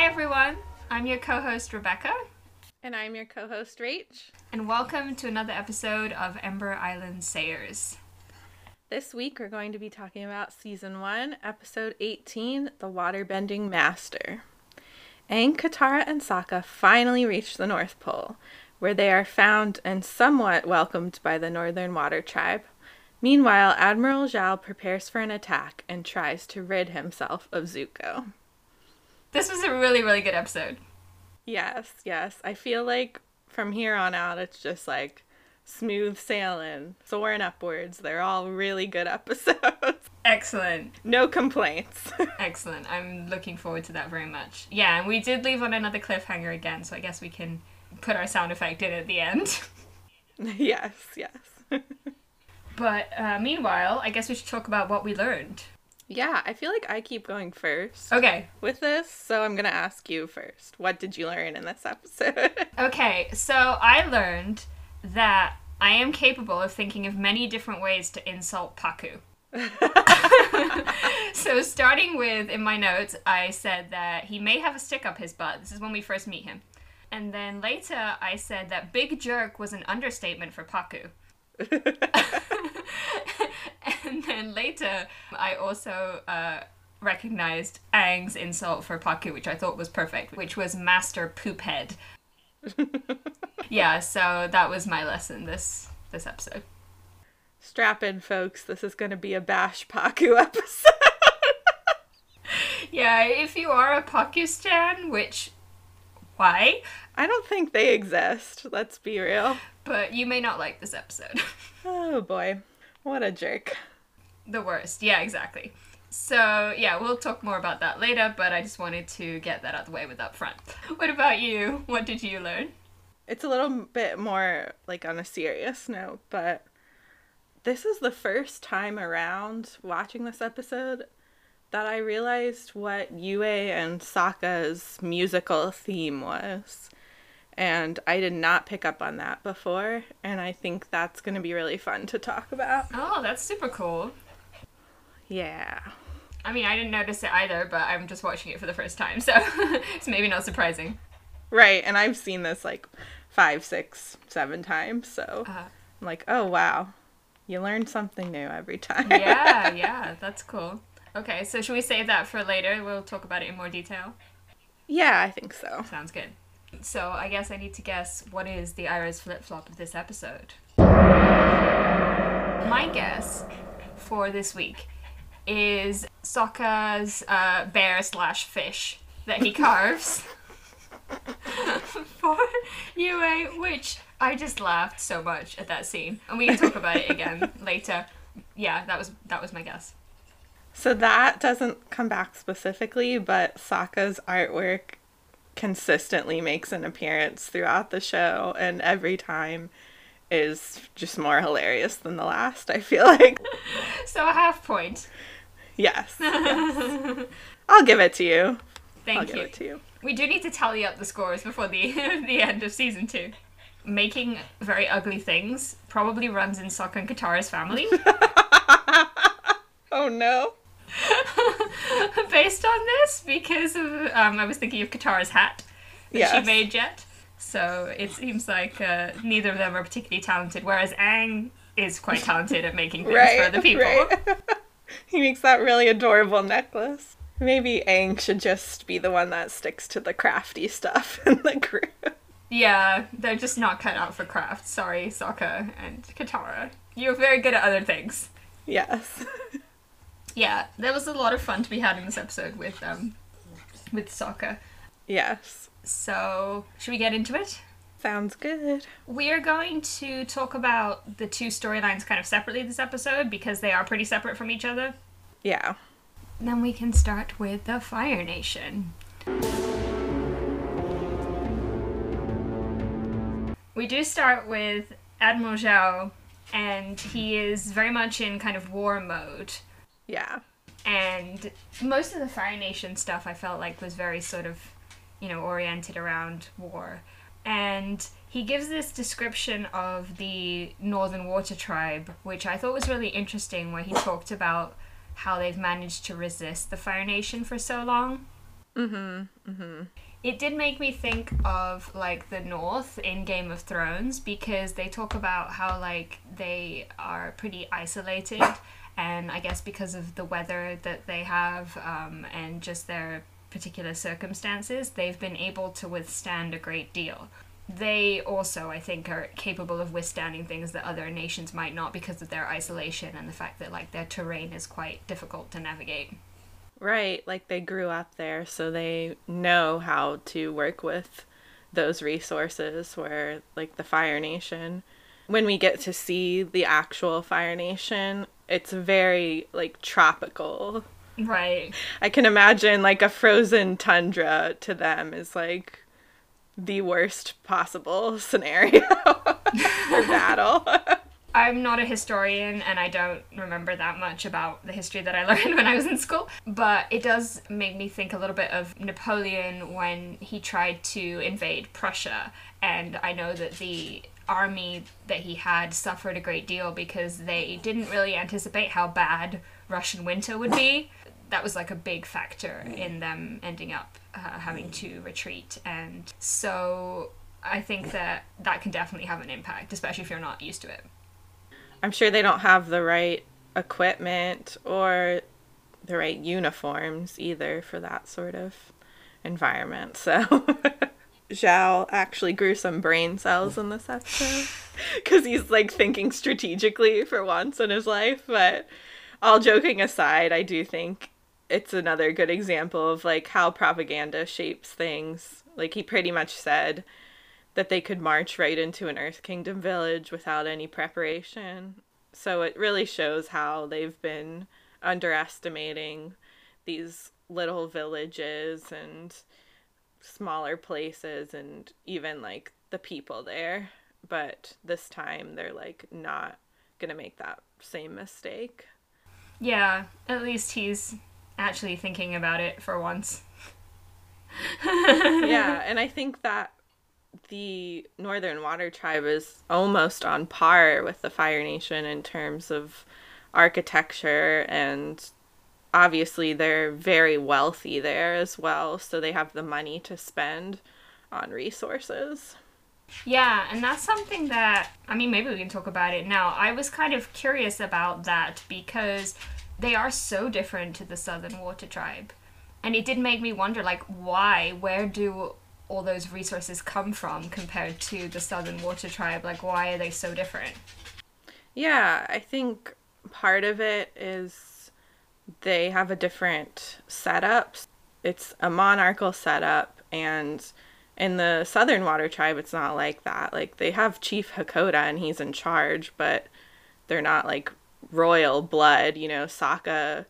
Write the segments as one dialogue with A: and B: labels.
A: Hi, everyone. I'm your co host, Rebecca,
B: And I'm your co host, Rach.
A: and welcome to another episode of Ember Island Sayers.
B: This week we're going to be talking about season 1, episode 18 The Waterbending Master. Aang, Katara, and Sokka finally reach the North Pole, where they are found and somewhat welcomed by the Northern Water Tribe. Meanwhile, Admiral Zhao prepares for an attack and tries to rid himself of Zuko.
A: This was a really, really good episode.
B: Yes, yes. I feel like from here on out, it's just like smooth sailing, soaring upwards. They're all really good episodes.
A: Excellent.
B: no complaints.
A: Excellent. I'm looking forward to that very much. Yeah, and we did leave on another cliffhanger again, so I guess we can put our sound effect in at the end.
B: yes, yes.
A: But uh, meanwhile, I guess we should talk about what we learned.
B: Yeah, I feel like I keep going first
A: Okay.
B: with this, so I'm going to ask you first. What did you learn in this episode?
A: Okay, so I learned that I am capable of thinking of many different ways to insult Pakku. so starting with in my notes, I said that he may have a stick up his butt. This is when we first meet him. And then later I said that big jerk was an understatement for Pakku. and then later I also uh, recognized Aang's insult for Pakku, which I thought was perfect, which was master poophead. yeah, so that was my lesson this this episode.
B: Strap in, folks. This is going to be a Bash Pakku episode.
A: Yeah, if you are a Pakku stan, which why?
B: I don't think they exist. Let's be real.
A: But you may not like this episode.
B: Oh boy. What a jerk.
A: the worst. Yeah, exactly. So yeah, we'll talk more about that later, but I just wanted to get that out of the way with up front. What about you? What did you learn?
B: It's a little bit more like on a serious note, but this is the first time around watching this episode that I realized what Yue and Sokka's musical theme was. And I did not pick up on that before, and I think that's going to be really fun to talk about.
A: Oh, that's super cool.
B: Yeah.
A: I mean, I didn't notice it either, but I'm just watching it for the first time, so it's maybe not surprising.
B: Right, and I've seen this like five, six, seven times, so
A: Uh,
B: I'm like, oh wow, you learn something new every time.
A: yeah, yeah, that's cool. Okay, so should we save that for later? We'll talk about it in more detail.
B: yeah, I think so.
A: Sounds good. So I guess I need to guess what is the Iris flip flop of this episode. My guess for this week is Sokka's uh, bear slash fish that he carves for Yue, which I just laughed so much at that scene, and we can talk about it again later. Yeah, that was that was my guess.
B: So that doesn't come back specifically, but Sokka's artwork consistently makes an appearance throughout the show, and every time is just more hilarious than the last, I feel like.
A: So a half point.
B: yes. yes. I'll give it to you. I'll
A: Thank
B: give
A: you.
B: it to you.
A: We do need to tally up the scores before the the end of season two. Making very ugly things probably runs in Sokka and Katara's family.
B: Oh no.
A: Based on this, because of um, I was thinking of Katara's hat that she made yet. So it seems like uh, neither of them are particularly talented, whereas Aang is quite talented at making things
B: Right.
A: for other people.
B: right. he makes that really adorable necklace. Maybe Aang should just be the one that sticks to the crafty stuff in the group.
A: Yeah, they're just not cut out for craft. Sorry, Sokka and Katara. You're very good at other things.
B: Yes.
A: Yeah, there was a lot of fun to be had in this episode with um with Sokka.
B: yes.
A: So, should we get into it?
B: Sounds good.
A: We are going to talk about the two storylines kind of separately this episode because they are pretty separate from each other.
B: Yeah.
A: Then we can start with the Fire Nation. We do start with Admiral Zhao, and he is very much in kind of war mode.
B: Yeah.
A: and most of the Fire Nation stuff I felt like was very sort of, you know, oriented around war. And he gives this description of the Northern Water Tribe, which I thought was really interesting, where he talked about how they've managed to resist the Fire Nation for so long. Mm-hmm. Mm-hmm. It did make me think of like the North in Game of Thrones because they talk about how like they are pretty isolated, and I guess because of the weather that they have um, and just their particular circumstances, they've been able to withstand a great deal. They also, I think, are capable of withstanding things that other nations might not because of their isolation and the fact that like their terrain is quite difficult to navigate.
B: Right, like they grew up there, so they know how to work with those resources where like the Fire Nation when we get to see the actual Fire Nation, it's very like tropical.
A: Right.
B: I can imagine like a frozen tundra to them is like the worst possible scenario for battle.
A: I'm not a historian and I don't remember that much about the history that I learned when I was in school, but it does make me think a little bit of Napoleon when he tried to invade Prussia. And I know that the army that he had suffered a great deal because they didn't really anticipate how bad Russian winter would be. That was like a big factor in them ending up uh, having to retreat. And so I think that that can definitely have an impact, especially if you're not used to it.
B: I'm sure they don't have the right equipment or the right uniforms either for that sort of environment. So Zhao actually grew some brain cells in this episode because he's like thinking strategically for once in his life. But all joking aside, I do think it's another good example of like how propaganda shapes things. Like he pretty much said that they could march right into an Earth Kingdom village without any preparation. So it really shows how they've been underestimating these little villages and smaller places and even like the people there. But this time they're like not gonna make that same mistake.
A: Yeah, at least he's actually thinking about it for once.
B: yeah, and I think that the Northern Water Tribe is almost on par with the Fire Nation in terms of architecture and obviously they're very wealthy there as well, so they have the money to spend on resources.
A: Yeah, and that's something that I mean maybe we can talk about it now. I was kind of curious about that because they are so different to the Southern Water Tribe. And it did make me wonder like why? Where do all those resources come from compared to the Southern Water Tribe? Like, why are they so different?
B: Yeah, I think part of it is they have a different setup. It's a monarchical setup, and in the Southern Water Tribe, it's not like that. Like, they have Chief Hakoda, and he's in charge, but they're not like royal blood. You know, Sokka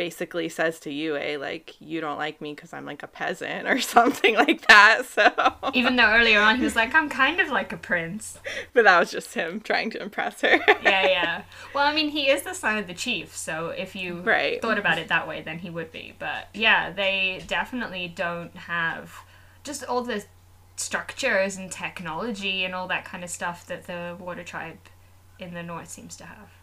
B: basically says to Yue, eh, like, you don't like me because I'm like a peasant or something like that. So
A: even though earlier on he was like, I'm kind of like a prince,
B: but that was just him trying to impress her.
A: yeah, yeah. Well, I mean, he is the son of the chief, so if you
B: right.
A: thought about it that way, then he would be. But yeah, they definitely don't have just all the structures and technology and all that kind of stuff that the water tribe in the north seems to have.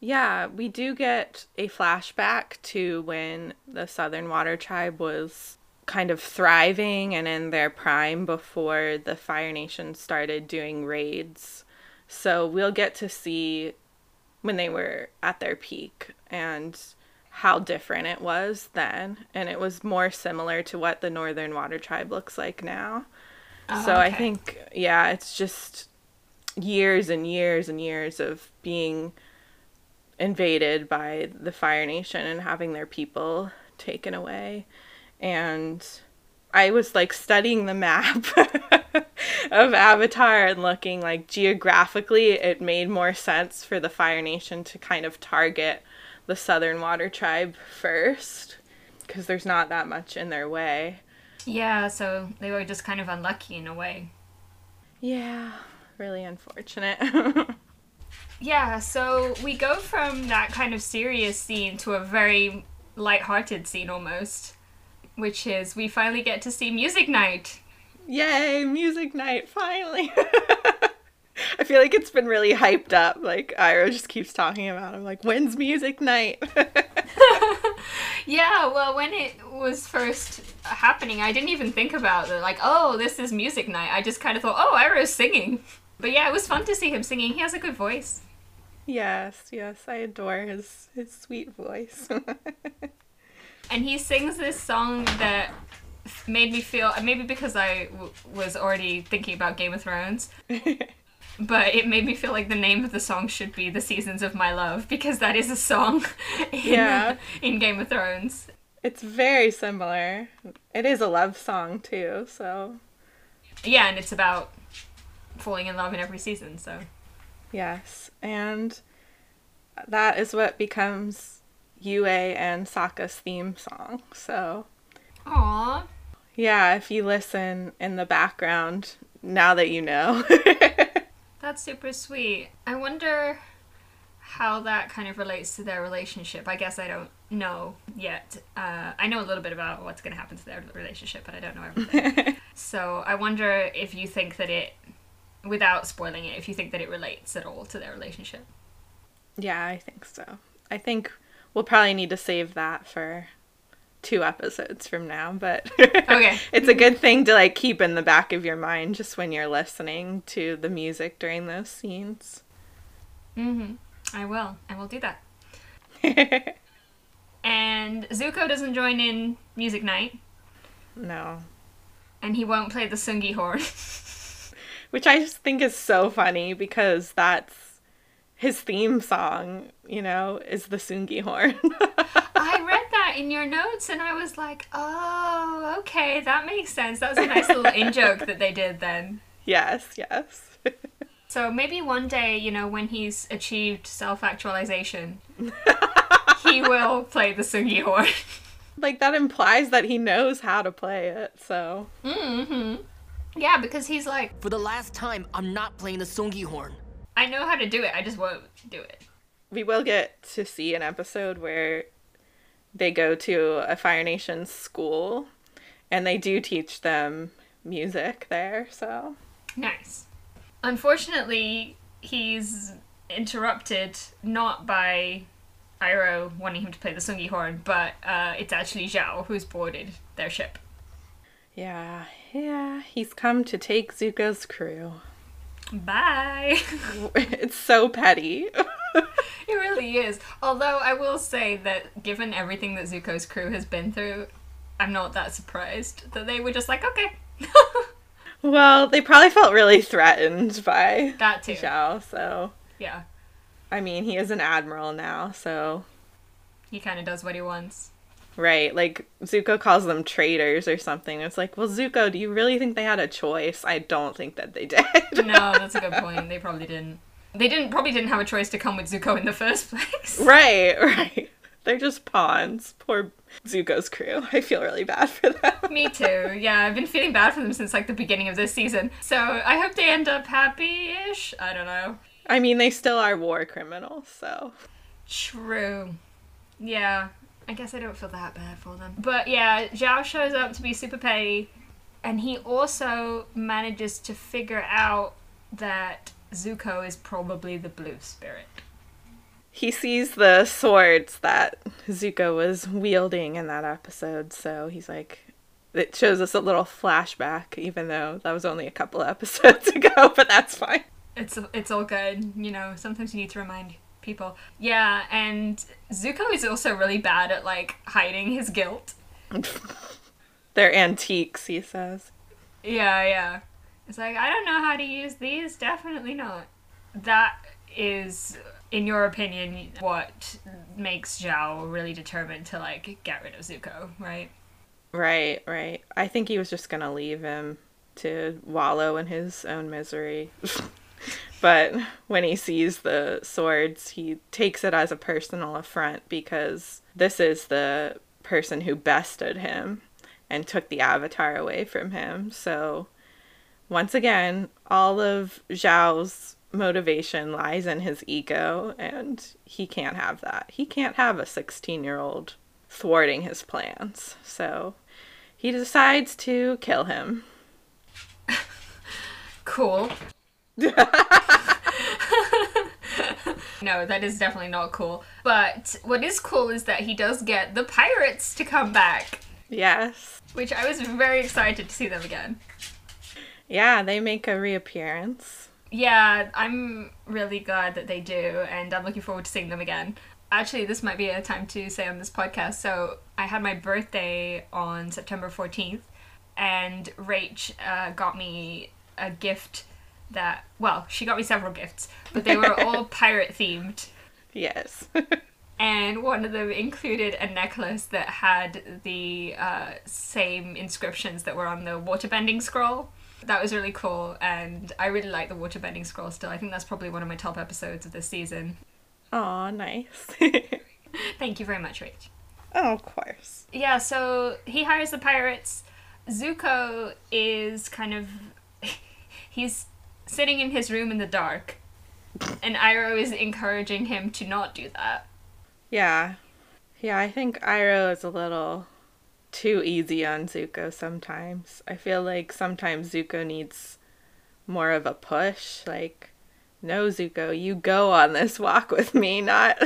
B: Yeah, we do get a flashback to when the Southern Water Tribe was kind of thriving and in their prime before the Fire Nation started doing raids. So we'll get to see when they were at their peak and how different it was then. And it was more similar to what the Northern Water Tribe looks like now. Oh, so okay. I think, yeah, it's just years and years and years of being invaded by the Fire Nation and having their people taken away. And I was like studying the map of Avatar and looking like geographically, it made more sense for the Fire Nation to kind of target the Southern Water Tribe first because there's not that much in their way.
A: Yeah, so they were just kind of unlucky in a way.
B: Yeah, really unfortunate.
A: Yeah, so we go from that kind of serious scene to a very light-hearted scene almost, which is we finally get to see Music Night.
B: Yay, Music Night, finally. I feel like it's been really hyped up. Like Iroh just keeps talking about it. I'm like, when's music night?
A: Yeah, well, when it was first happening, I didn't even think about it. Like, oh, this is music night. I just kind of thought, oh, Iroh's singing. But yeah, it was fun to see him singing. He has a good voice.
B: Yes, yes, I adore his his sweet voice.
A: and he sings this song that made me feel maybe because I w- was already thinking about Game of Thrones. but it made me feel like the name of the song should be "The Seasons of My Love" because that is a song in,
B: Yeah.
A: in Game of Thrones.
B: it's very similar. It is a love song too, so
A: Yeah, and it's about falling in love in every season. So
B: yes. And that is what becomes Yue and Sokka's theme song. So
A: Aww.
B: yeah, if you listen in the background, now that you know.
A: That's super sweet. I wonder how that kind of relates to their relationship. I guess I don't know yet. Uh, I know a little bit about what's going to happen to their relationship, but I don't know everything. so I wonder if you think that it, without spoiling it, if you think that it relates at all to their relationship.
B: yeah, I think so. I think we'll probably need to save that for two episodes from now, but
A: Okay.
B: it's a good thing to like keep in the back of your mind just when you're listening to the music during those scenes.
A: Mm-hmm. I will. I will do that. And Zuko doesn't join in music night,
B: no.
A: and he won't play the Tsungi horn.
B: Which I just think is so funny because that's his theme song, you know, is the Tsungi horn.
A: I read that in your notes and I was like, oh, okay, that makes sense. That was a nice little in joke that they did then.
B: yes, yes.
A: So maybe one day, you know, when he's achieved self actualization, he will play the Tsungi horn.
B: like that implies that he knows how to play it, so
A: mm-hmm. Yeah, because he's like,
C: For the last time, I'm not playing the Tsungi horn.
A: I know how to do it, I just won't do it.
B: we will get to see an episode where they go to a Fire Nation school and they do teach them music there, so
A: Nice. Unfortunately, he's interrupted not by Iroh wanting him to play the Tsungi horn, but uh, it's actually Zhao who's boarded their ship.
B: yeah, yeah, he's come to take Zuko's crew.
A: Bye!
B: it's so petty.
A: it really is. Although I will say that given everything that Zuko's crew has been through, I'm not that surprised that they were just like, okay.
B: well, they probably felt really threatened by
A: that too.
B: Zhao, so
A: Yeah.
B: I mean, he is an admiral now, so
A: He kind of does what he wants.
B: Right, like Zuko calls them traitors or something. It's like, well, Zuko, do you really think they had a choice? I don't think that they did.
A: No, that's a good point. They probably didn't. They didn't probably didn't have a choice to come with Zuko in the first place.
B: right, right. They're just pawns. Poor Zuko's crew. I feel really bad for them.
A: Me too. Yeah, I've been feeling bad for them since like the beginning of this season. So I hope they end up happy-ish. I don't know.
B: I mean, they still are war criminals, so.
A: True. Yeah, I guess I don't feel that bad for them. But yeah, Zhao shows up to be super petty, and he also manages to figure out that Zuko is probably the blue spirit.
B: He sees the swords that Zuko was wielding in that episode, so he's like, it shows us a little flashback, even though that was only a couple episodes ago, but that's fine.
A: It's it's all good, you know. Sometimes you need to remind people. Yeah, and Zuko is also really bad at like hiding his guilt.
B: They're antiques, he says.
A: Yeah, yeah. It's like, I don't know how to use these. Definitely not. That is, in your opinion, what makes Zhao really determined to, like, get rid of Zuko, right?
B: Right, right. I think he was just gonna leave him to wallow in his own misery. but when he sees the swords, he takes it as a personal affront because this is the person who bested him and took the avatar away from him. So once again, all of Zhao's motivation lies in his ego, and he can't have that. He can't have a 16 year old thwarting his plans. So he decides to kill him.
A: No, that is definitely not cool. But what is cool is that he does get the pirates to come back,
B: Yes.
A: which I was very excited to see them again.
B: Yeah, they make a reappearance.
A: Yeah, I'm really glad that they do, and I'm looking forward to seeing them again. Actually, this might be a time to say on this podcast. So, I had my birthday on September 14th, and Rach uh, got me a gift that, well, she got me several gifts, but they were all pirate themed.
B: Yes.
A: And one of them included a necklace that had the uh, same inscriptions that were on the waterbending scroll. That was really cool, and I really like the waterbending scroll still. I think that's probably one of my top episodes of this season.
B: Aw, nice.
A: Thank you very much, Rach.
B: oh, of course.
A: Yeah, so he hires the pirates. Zuko is kind of. He's sitting in his room in the dark, and Iroh is encouraging him to not do that.
B: Yeah. Yeah, I think Iroh is a little too easy on Zuko sometimes. I feel like sometimes Zuko needs more of a push. Like, no, Zuko, you go on this walk with me, not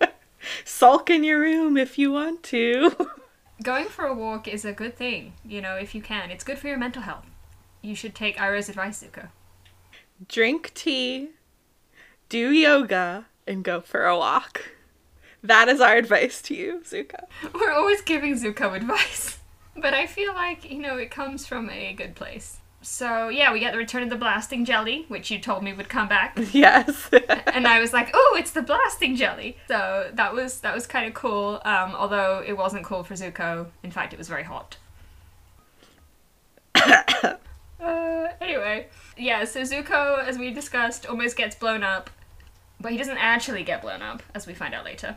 B: sulk in your room if you want to.
A: Going for a walk is a good thing, you know, if you can. It's good for your mental health. You should take Iroh's advice, Zuko.
B: Drink tea, do yoga, and go for a walk. That is our advice to you, Zuko.
A: We're always giving Zuko advice. But I feel like, you know, it comes from a good place. So, yeah, we get the return of the blasting jelly, which you told me would come back.
B: Yes.
A: and I was like, "Oh, it's the blasting jelly." So that was that was kind of cool. Um, although it wasn't cool for Zuko. In fact, it was very hot. uh, anyway, yeah. So Zuko, as we discussed, almost gets blown up, but he doesn't actually get blown up, as we find out later.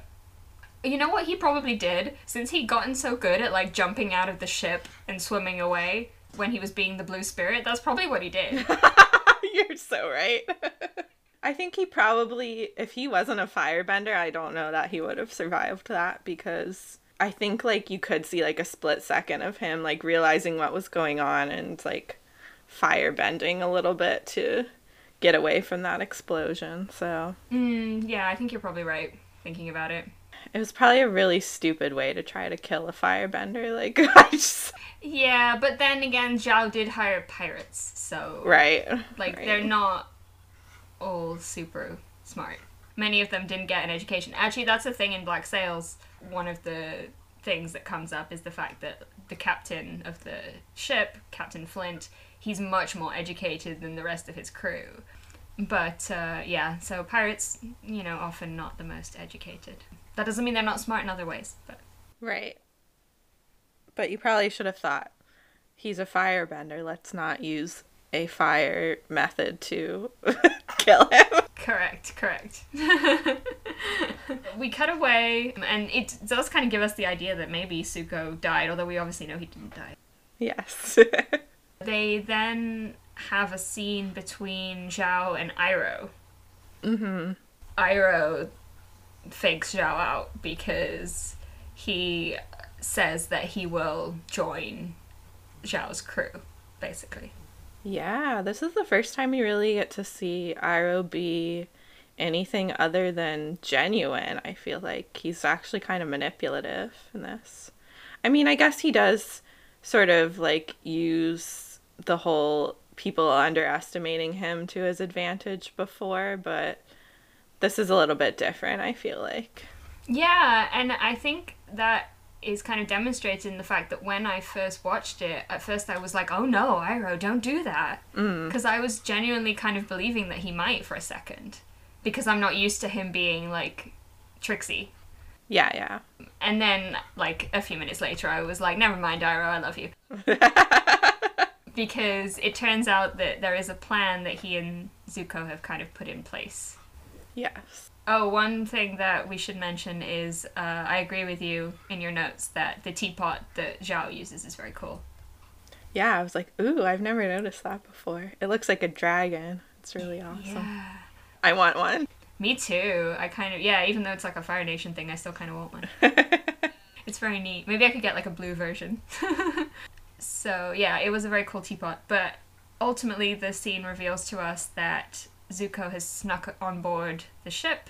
A: You know what he probably did? Since he'd gotten so good at like jumping out of the ship and swimming away when he was being the blue spirit, that's probably what he did.
B: You're so right. I think he probably, if he wasn't a firebender, I don't know that he would have survived that because I think like you could see like a split second of him like realizing what was going on and like firebending a little bit to get away from that explosion. So
A: mm, yeah, I think you're probably right thinking about it.
B: it was probably a really stupid way to try to kill a firebender. Like, I just.
A: Yeah, but then again, Zhao did hire pirates, so
B: Right.
A: like
B: right.
A: they're not all super smart. Many of them didn't get an education. Actually, that's the thing in Black Sails. One of the things that comes up is the fact that the captain of the ship, Captain Flint, he's much more educated than the rest of his crew. But uh, yeah, so pirates, you know, often not the most educated. That doesn't mean they're not smart in other ways, but
B: Right. But you probably should have thought he's a firebender. Let's not use a fire method to kill him.
A: Correct, correct. we cut away, and it does kind of give us the idea that maybe Zuko died, although we obviously know he didn't die.
B: Yes.
A: They then have a scene between Zhao and Iroh.
B: mm-hmm.
A: Iroh fakes Zhao out because he says that he will join Zhao's crew, basically.
B: Yeah, this is the first time we really get to see Iroh be anything other than genuine. I feel like he's actually kind of manipulative in this. I mean, I guess he does sort of like use the whole people underestimating him to his advantage before, but this is a little bit different, I feel like.
A: Yeah, and I think that is kind of demonstrated in the fact that when I first watched it, at first I was like, oh no, Iroh, don't do that. Mm. Because I was genuinely kind of believing that he might for a second. Because I'm not used to him being like tricksy.
B: Yeah, yeah.
A: And then, like, a few minutes later, I was like, never mind, Iroh, I love you. because it turns out that there is a plan that he and Zuko have kind of put in place.
B: Yes.
A: Oh, one thing that we should mention is uh, I agree with you in your notes that the teapot that Zhao uses is very cool.
B: Yeah, I was like, ooh, I've never noticed that before. It looks like a dragon. It's really awesome.
A: Yeah.
B: I want one.
A: Me too. I kind of, yeah, even though it's like a Fire Nation thing, I still kind of want one. It's very neat. Maybe I could get like a blue version. so, yeah, it was a very cool teapot. But ultimately, the scene reveals to us that Zuko has snuck on board the ship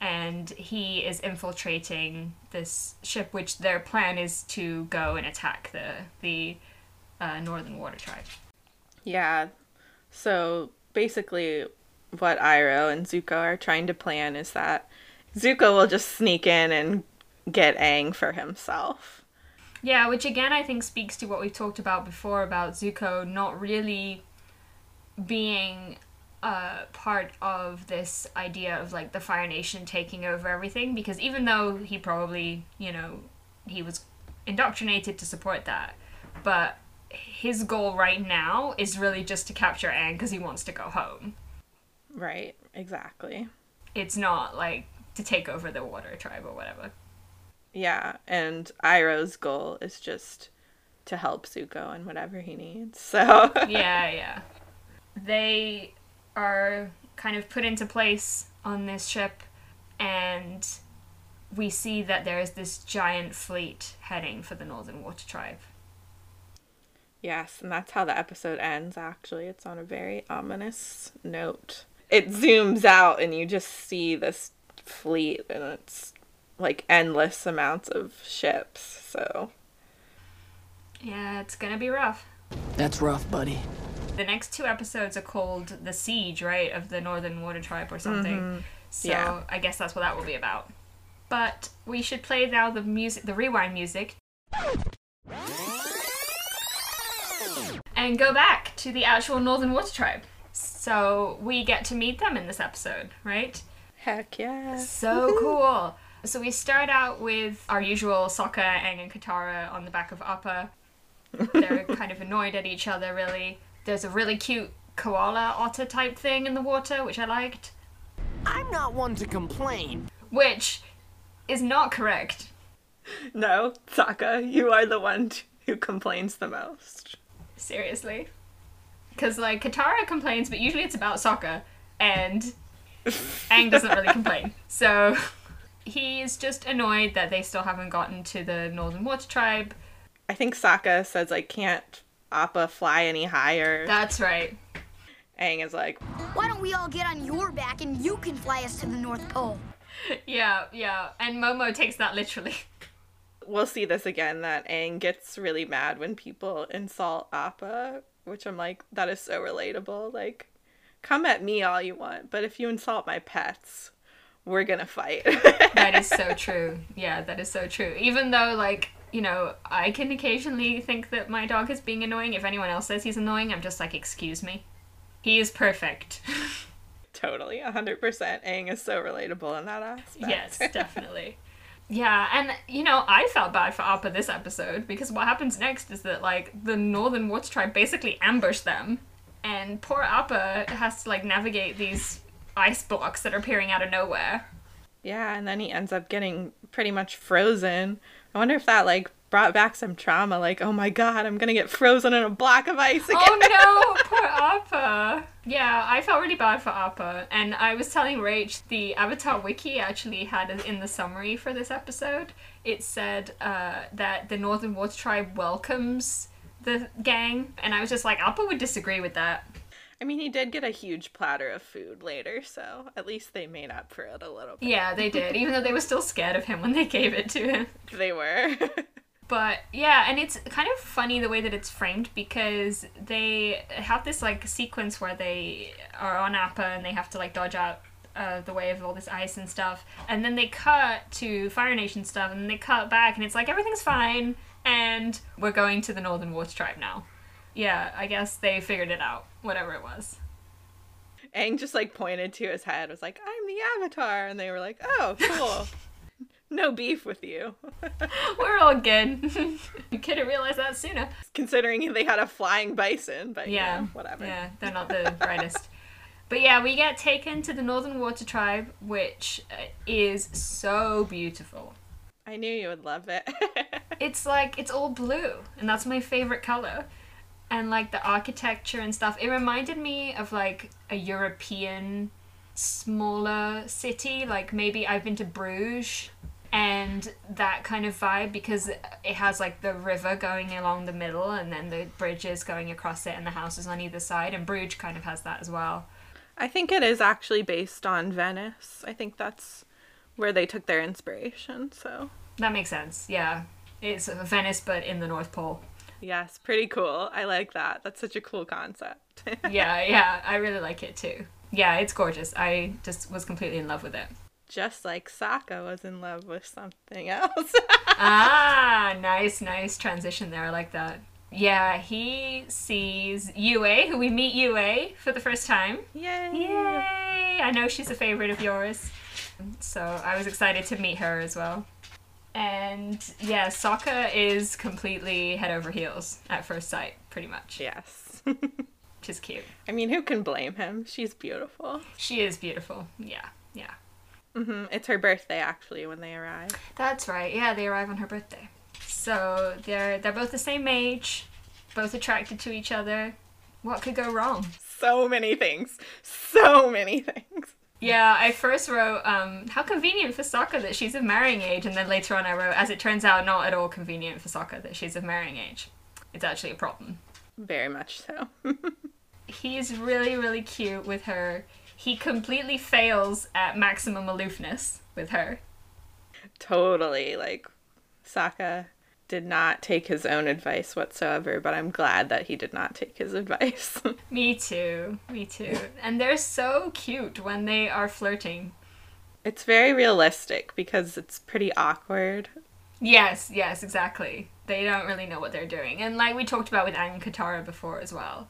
A: and he is infiltrating this ship, which their plan is to go and attack the the uh, Northern Water Tribe.
B: Yeah. So basically, what Iroh and Zuko are trying to plan is that Zuko will just sneak in and get Aang for himself.
A: Yeah, which again I think speaks to what we've talked about before about Zuko not really being uh, part of this idea of like the Fire Nation taking over everything because even though he probably, you know, he was indoctrinated to support that, but his goal right now is really just to capture Aang because he wants to go home.
B: Right, exactly.
A: It's not like to take over the Water Tribe or whatever.
B: Yeah, and Iroh's goal is just to help Zuko in whatever he needs. So
A: yeah, yeah. They are kind of put into place on this ship, and we see that there is this giant fleet heading for the Northern Water Tribe.
B: Yes, and that's how the episode ends, actually. It's on a very ominous note. It zooms out, and you just see this fleet, and it's like endless amounts of ships, so.
A: Yeah, it's gonna be rough.
C: That's rough, buddy.
A: The next two episodes are called The Siege, right, of the Northern Water Tribe or something. Mm-hmm. So
B: Yeah.
A: I guess that's what that will be about. But we should play now the music, the rewind music. And go back to the actual Northern Water Tribe. So we get to meet them in this episode, right?
B: Heck yeah.
A: So cool. So we start out with our usual Sokka, Aang, and Katara on the back of Appa. They're kind of annoyed at each other, really. There's a really cute koala otter type thing in the water, which I liked,
C: I'm not one to complain.
A: which is not correct.
B: No, Sokka, you are the one who complains the most.
A: Seriously. Because, like, Katara complains, but usually it's about Sokka, and Aang doesn't really complain. So he's just annoyed that they still haven't gotten to the Northern Water Tribe.
B: I think Sokka says, like, can't Appa fly any higher?
A: That's right.
B: Aang is like,
D: Why don't we all get on your back and you can fly us to the North Pole?
A: Yeah, yeah. And Momo takes that literally.
B: we'll see this again that Aang gets really mad when people insult Appa, which I'm like, that is so relatable. Like, come at me all you want, but if you insult my pets, we're gonna fight.
A: That is so true. Yeah, that is so true. Even though, like, you know, I can occasionally think that my dog is being annoying. If anyone else says he's annoying, I'm just like, excuse me. He is perfect.
B: totally, 100%. Aang is so relatable in that aspect.
A: yes, definitely. Yeah, and you know, I felt bad for Appa this episode because what happens next is that like the Northern Water Tribe basically ambush them, and poor Appa has to like navigate these ice blocks that are appearing out of nowhere.
B: Yeah, and then he ends up getting pretty much frozen. I wonder if that like brought back some trauma. Like, oh my god, I'm gonna get frozen in a block of ice again.
A: Oh no, poor Appa. Yeah, I felt really bad for Appa, and I was telling Rach the Avatar wiki actually had in the summary for this episode. It said uh, that the Northern Water Tribe welcomes the gang, and I was just like, Appa would disagree with that.
B: I mean, he did get a huge platter of food later, so at least they made up for it a little bit.
A: Yeah, they did, even though they were still scared of him when they gave it to him.
B: They were.
A: But yeah, and it's kind of funny the way that it's framed because they have this like sequence where they are on Appa and they have to like dodge out uh, the way of all this ice and stuff, and then they cut to Fire Nation stuff, and they cut back, and it's like everything's fine, and we're going to the Northern Water Tribe now. Yeah, I guess they figured it out, whatever it was.
B: Aang just like pointed to his head, was like, I'm the Avatar. And they were like, oh, cool. no beef with you.
A: We're all good. you could have realized that sooner.
B: Considering they had a flying bison, but yeah, whatever.
A: Yeah, they're not the brightest. But yeah, we get taken to the Northern Water Tribe, which uh, is so beautiful.
B: I knew you would love it.
A: It's like it's all blue, and that's my favorite color. And like the architecture and stuff, it reminded me of like a European smaller city. Like maybe I've been to Bruges and that kind of vibe because it has like the river going along the middle and then the bridges going across it and the houses on either side. And Bruges kind of has that as well.
B: I think it is actually based on Venice. I think that's where they took their inspiration. So,
A: That makes sense. Yeah. It's Venice, but in the North Pole.
B: Yes, pretty cool. I like that. That's such a cool concept.
A: Yeah, yeah. I really like it too. Yeah, it's gorgeous. I just was completely in love with it.
B: Just like Sokka was in love with something else.
A: ah, nice, nice transition there. I like that. Yeah, he sees Yue, who we meet Yue for the first time.
B: Yay!
A: Yay! I know she's a favorite of yours. So I was excited to meet her as well. And yeah, Sokka is completely head over heels at first sight, pretty much.
B: Yes.
A: Which is cute.
B: I mean, who can blame him? She's beautiful.
A: She is beautiful. Yeah, yeah.
B: hmm It's her birthday actually when they arrive.
A: That's right. Yeah, they arrive on her birthday. So they're they're both the same age, both attracted to each other. What could go wrong?
B: So many things. So many things.
A: Yeah, I first wrote, um, how convenient for Sokka that she's of marrying age, and then later on I wrote, as it turns out, not at all convenient for Sokka that she's of marrying age. It's actually a problem.
B: Very much so.
A: He's really, really cute with her. He completely fails at maximum aloofness with her.
B: totally. Like, Sokka did not take his own advice whatsoever, but I'm glad that he did not take his advice.
A: Me too, me too. And they're so cute when they are flirting.
B: it's very realistic because it's pretty awkward.
A: Yes, yes, exactly. They don't really know what they're doing. And like we talked about with and Katara before as well.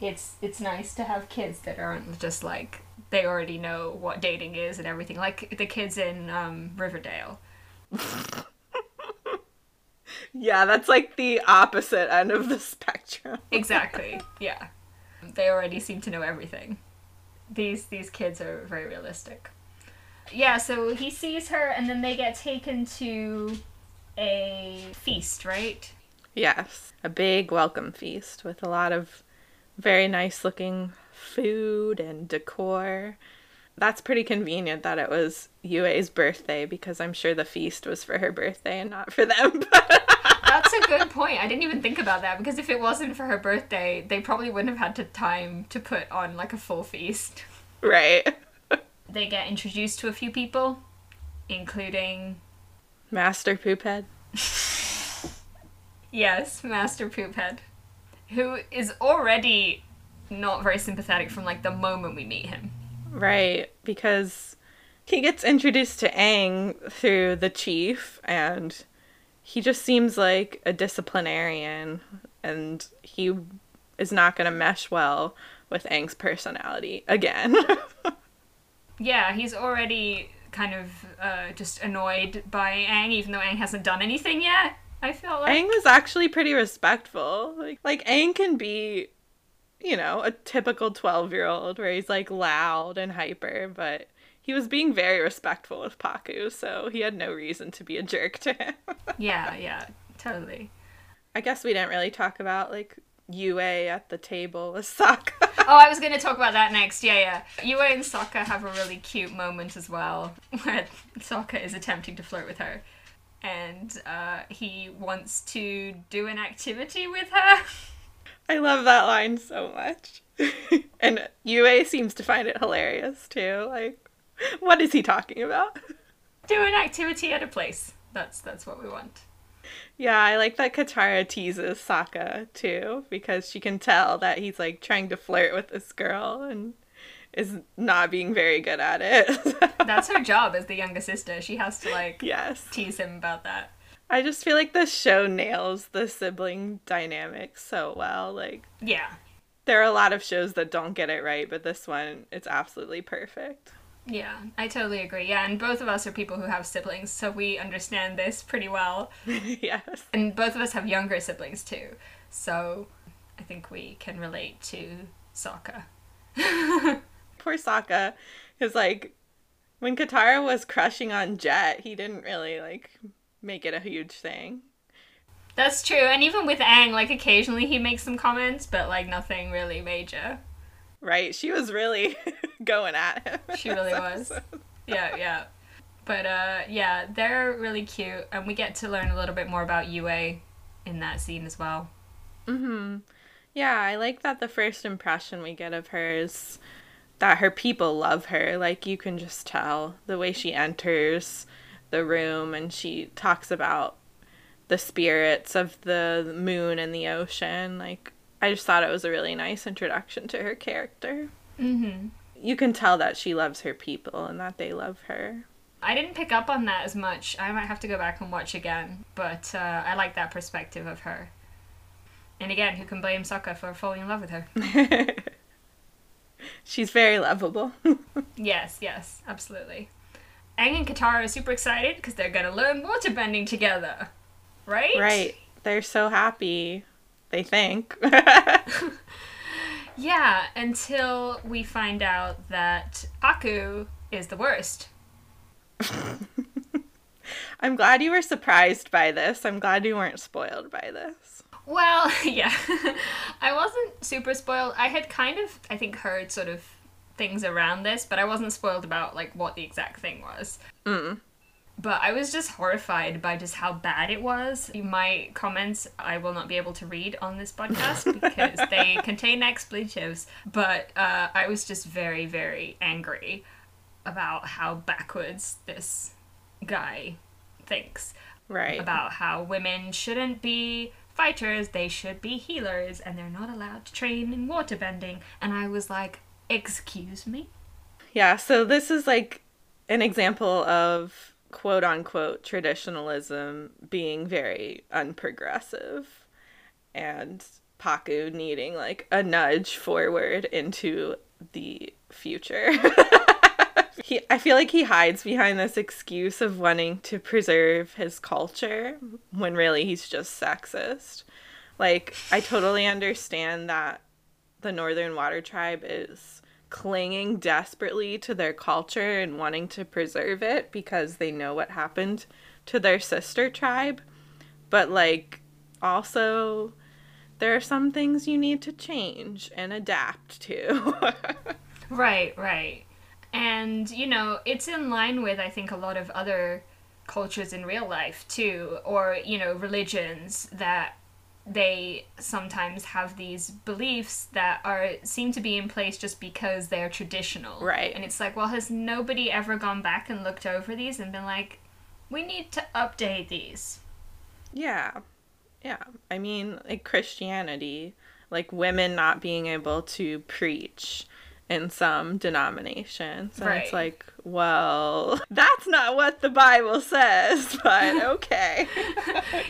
A: It's it's nice to have kids that aren't just like they already know what dating is and everything. Like the kids in um, Riverdale.
B: Yeah, that's like the opposite end of the spectrum.
A: Exactly. yeah. They already seem to know everything. These these kids are very realistic. Yeah, so he sees her and then they get taken to a feast, right?
B: Yes, a big welcome feast with a lot of very nice looking food and decor. That's pretty convenient that it was Yue's birthday because I'm sure the feast was for her birthday and not for them.
A: That's a good point. I didn't even think about that because if it wasn't for her birthday, they probably wouldn't have had the time to put on like a full feast.
B: right.
A: They get introduced to a few people, including
B: Master Poophead.
A: yes, Master Poophead, who is already not very sympathetic from like the moment we meet him.
B: Right, because he gets introduced to Aang through the chief, and he just seems like a disciplinarian, and he is not going to mesh well with Aang's personality again.
A: Yeah, he's already kind of uh, just annoyed by Aang, even though Aang hasn't done anything yet. I feel like.
B: Aang was actually pretty respectful. Like, like Aang can be, you know, a typical 12 year old where he's like loud and hyper, but he was being very respectful with Pakku, so he had no reason to be a jerk to him.
A: Yeah, yeah, totally.
B: I guess we didn't really talk about like Yue at the table with Sokka.
A: Oh, I was going to talk about that next. Yeah, yeah. Yue and Sokka have a really cute moment as well, where Sokka is attempting to flirt with her, and uh, he wants to do an activity with her.
B: I love that line so much. and Yue seems to find it hilarious too. Like, what is he talking about?
A: do an activity at a place. That's that's what we want.
B: Yeah, I like that Katara teases Sokka too because she can tell that he's like trying to flirt with this girl and is not being very good at it.
A: That's her job as the younger sister. She has to like
B: yes.
A: tease him about that.
B: I just feel like this show nails the sibling dynamic so well. Like
A: Yeah.
B: there are a lot of shows that don't get it right, but this one it's absolutely perfect.
A: Yeah, I totally agree. Yeah, and both of us are people who have siblings, so we understand this pretty well.
B: yes.
A: And both of us have younger siblings too, so I think we can relate to Sokka.
B: Poor Sokka cuz like when Katara was crushing on Jet, he didn't really like make it a huge thing.
A: That's true, and even with Aang, like occasionally he makes some comments, but like nothing really major.
B: Right? She was really going at him.
A: She really was.
B: episode.
A: Yeah, yeah. But uh yeah, they're really cute and we get to learn a little bit more about Yue in that scene as well. Mhm.
B: Yeah, I like that the first impression we get of her is that her people love her. Like you can just tell the way she enters the room and she talks about the spirits of the moon and the ocean. Like I just thought it was a really nice introduction to her character.
A: Mm-hmm.
B: You can tell that she loves her people and that they love her.
A: I didn't pick up on that as much. I might have to go back and watch again, but uh, I like that perspective of her. And again, who can blame Sokka for falling in love with her?
B: She's very lovable.
A: yes, yes, absolutely. Aang and Katara are super excited because they're gonna learn waterbending together, right?
B: right. They're so happy, they think.
A: Yeah, until we find out that Pakku is the worst.
B: I'm glad you were surprised by this. I'm glad you weren't spoiled by this.
A: Well, yeah. I wasn't super spoiled. I had kind of, I think, heard sort of things around this, but I wasn't spoiled about like what the exact thing was.
B: Mm.
A: But I was just horrified by just how bad it was. My comments I will not be able to read on this podcast because they contain expletives. But uh, I was just very, very angry about how backwards this guy thinks.
B: Right.
A: About how women shouldn't be fighters, they should be healers, and they're not allowed to train in waterbending. And I was like, excuse me?
B: Yeah, so this is like an example of quote unquote traditionalism being very unprogressive and Pakku needing like a nudge forward into the future. he I feel like he hides behind this excuse of wanting to preserve his culture when really he's just sexist. Like I totally understand that the Northern Water Tribe is clinging desperately to their culture and wanting to preserve it because they know what happened to their sister tribe. But, like, also, there are some things you need to change and adapt to.
A: right, right. And, you know, it's in line with, I think, a lot of other cultures in real life, too, or, you know, religions that they sometimes have these beliefs that are seem to be in place just because they're traditional.
B: Right.
A: And it's like, well, has nobody ever gone back and looked over these and been like, we need to update these?
B: Yeah. Yeah. I mean, like Christianity, like women not being able to preach in some denominations. And
A: Right.
B: it's like, well, that's not what the Bible says, but okay.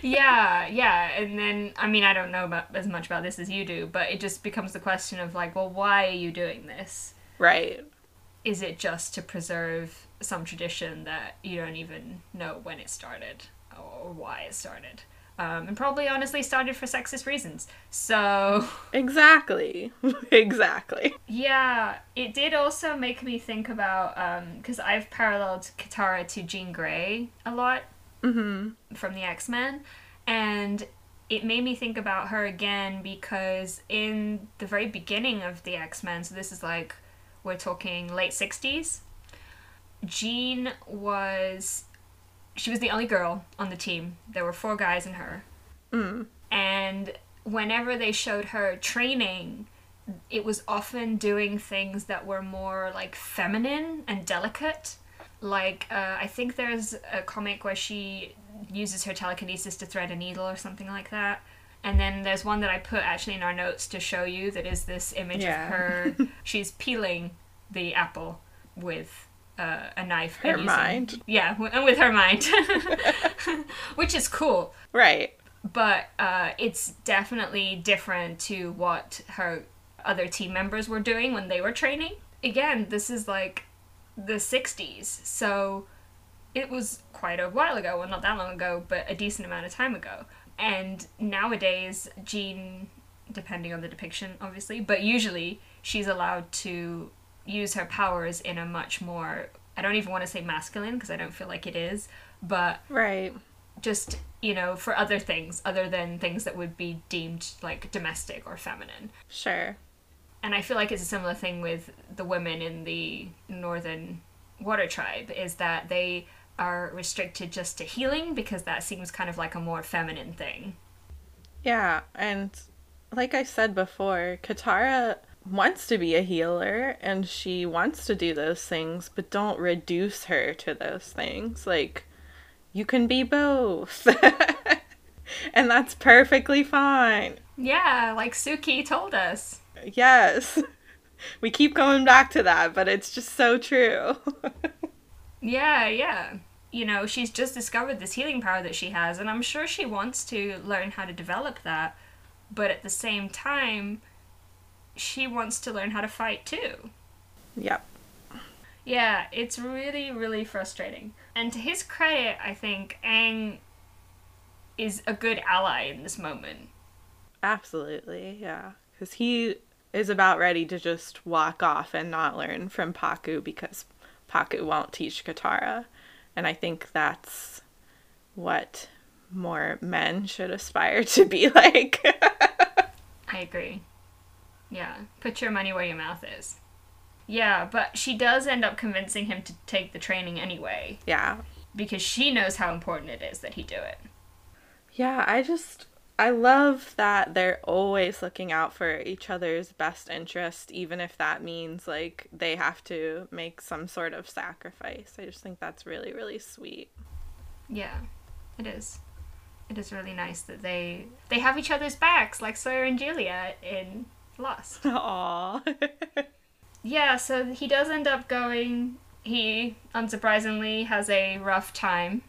A: yeah, yeah. And then, I mean, I don't know about as much about this as you do, but it just becomes the question of like, well, why are you doing this?
B: right.
A: Is it just to preserve some tradition that you don't even know when it started or why it started? Um, and probably honestly started for sexist reasons. So,
B: Exactly. exactly.
A: yeah, it did also make me think about, because I've paralleled Katara to Jean Grey a lot
B: Mm-hmm.
A: from the X Men, and it made me think about her again because in the very beginning of the X Men, so this is like we're talking late sixties. Jean was she was the only girl on the team. There were four guys and her,
B: Mm.
A: and whenever they showed her training. It was often doing things that were more like feminine and delicate like uh, I think there's a comic where she uses her telekinesis to thread a needle or something like that. And then there's one that I put actually in our notes to show you that is this image
B: Yeah.
A: of her. she's peeling the apple with uh, a knife.
B: Her
A: using-
B: mind.
A: Yeah, w- and with her mind, which is cool.
B: Right.
A: But uh, it's definitely different to what her other team members were doing when they were training. Again, this is like the 60s, so it was quite a while ago, well, not that long ago, but a decent amount of time ago. And nowadays, Jean, depending on the depiction, obviously, but usually she's allowed to use her powers in a much more, I don't even want to say masculine because I don't feel like it is, but
B: Right.
A: just you know for other things other than things that would be deemed like domestic or feminine
B: Sure.
A: and i feel like it's a similar thing with the women in the northern water tribe is that they are restricted just to healing because that seems kind of like a more feminine thing
B: Yeah, and like I said before, Katara wants to be a healer and she wants to do those things, but don't reduce her to those things. Like, you can be both. and that's perfectly fine.
A: Yeah, like Suki told us.
B: Yes. We keep going back to that, but it's just so true.
A: Yeah, yeah. You know, she's just discovered this healing power that she has, and I'm sure she wants to learn how to develop that, but at the same time, she wants to learn how to fight too.
B: yep.
A: Yeah, it's really, really frustrating. And to his credit, I think Aang is a good ally in this moment.
B: Absolutely, yeah. Because he is about ready to just walk off and not learn from Pakku because Pakku won't teach Katara. And I think that's what more men should aspire to be like.
A: I agree. Yeah, put your money where your mouth is. Yeah, but she does end up convincing him to take the training anyway
B: yeah.
A: because she knows how important it is that he do it.
B: Yeah, I just I love that they're always looking out for each other's best interest, even if that means like they have to make some sort of sacrifice. I just think that's really, really sweet.
A: Yeah, it is. It is really nice that they they have each other's backs, like Sawyer and Juliet in Lost.
B: Aww.
A: yeah, so he does end up going. He unsurprisingly has a rough time.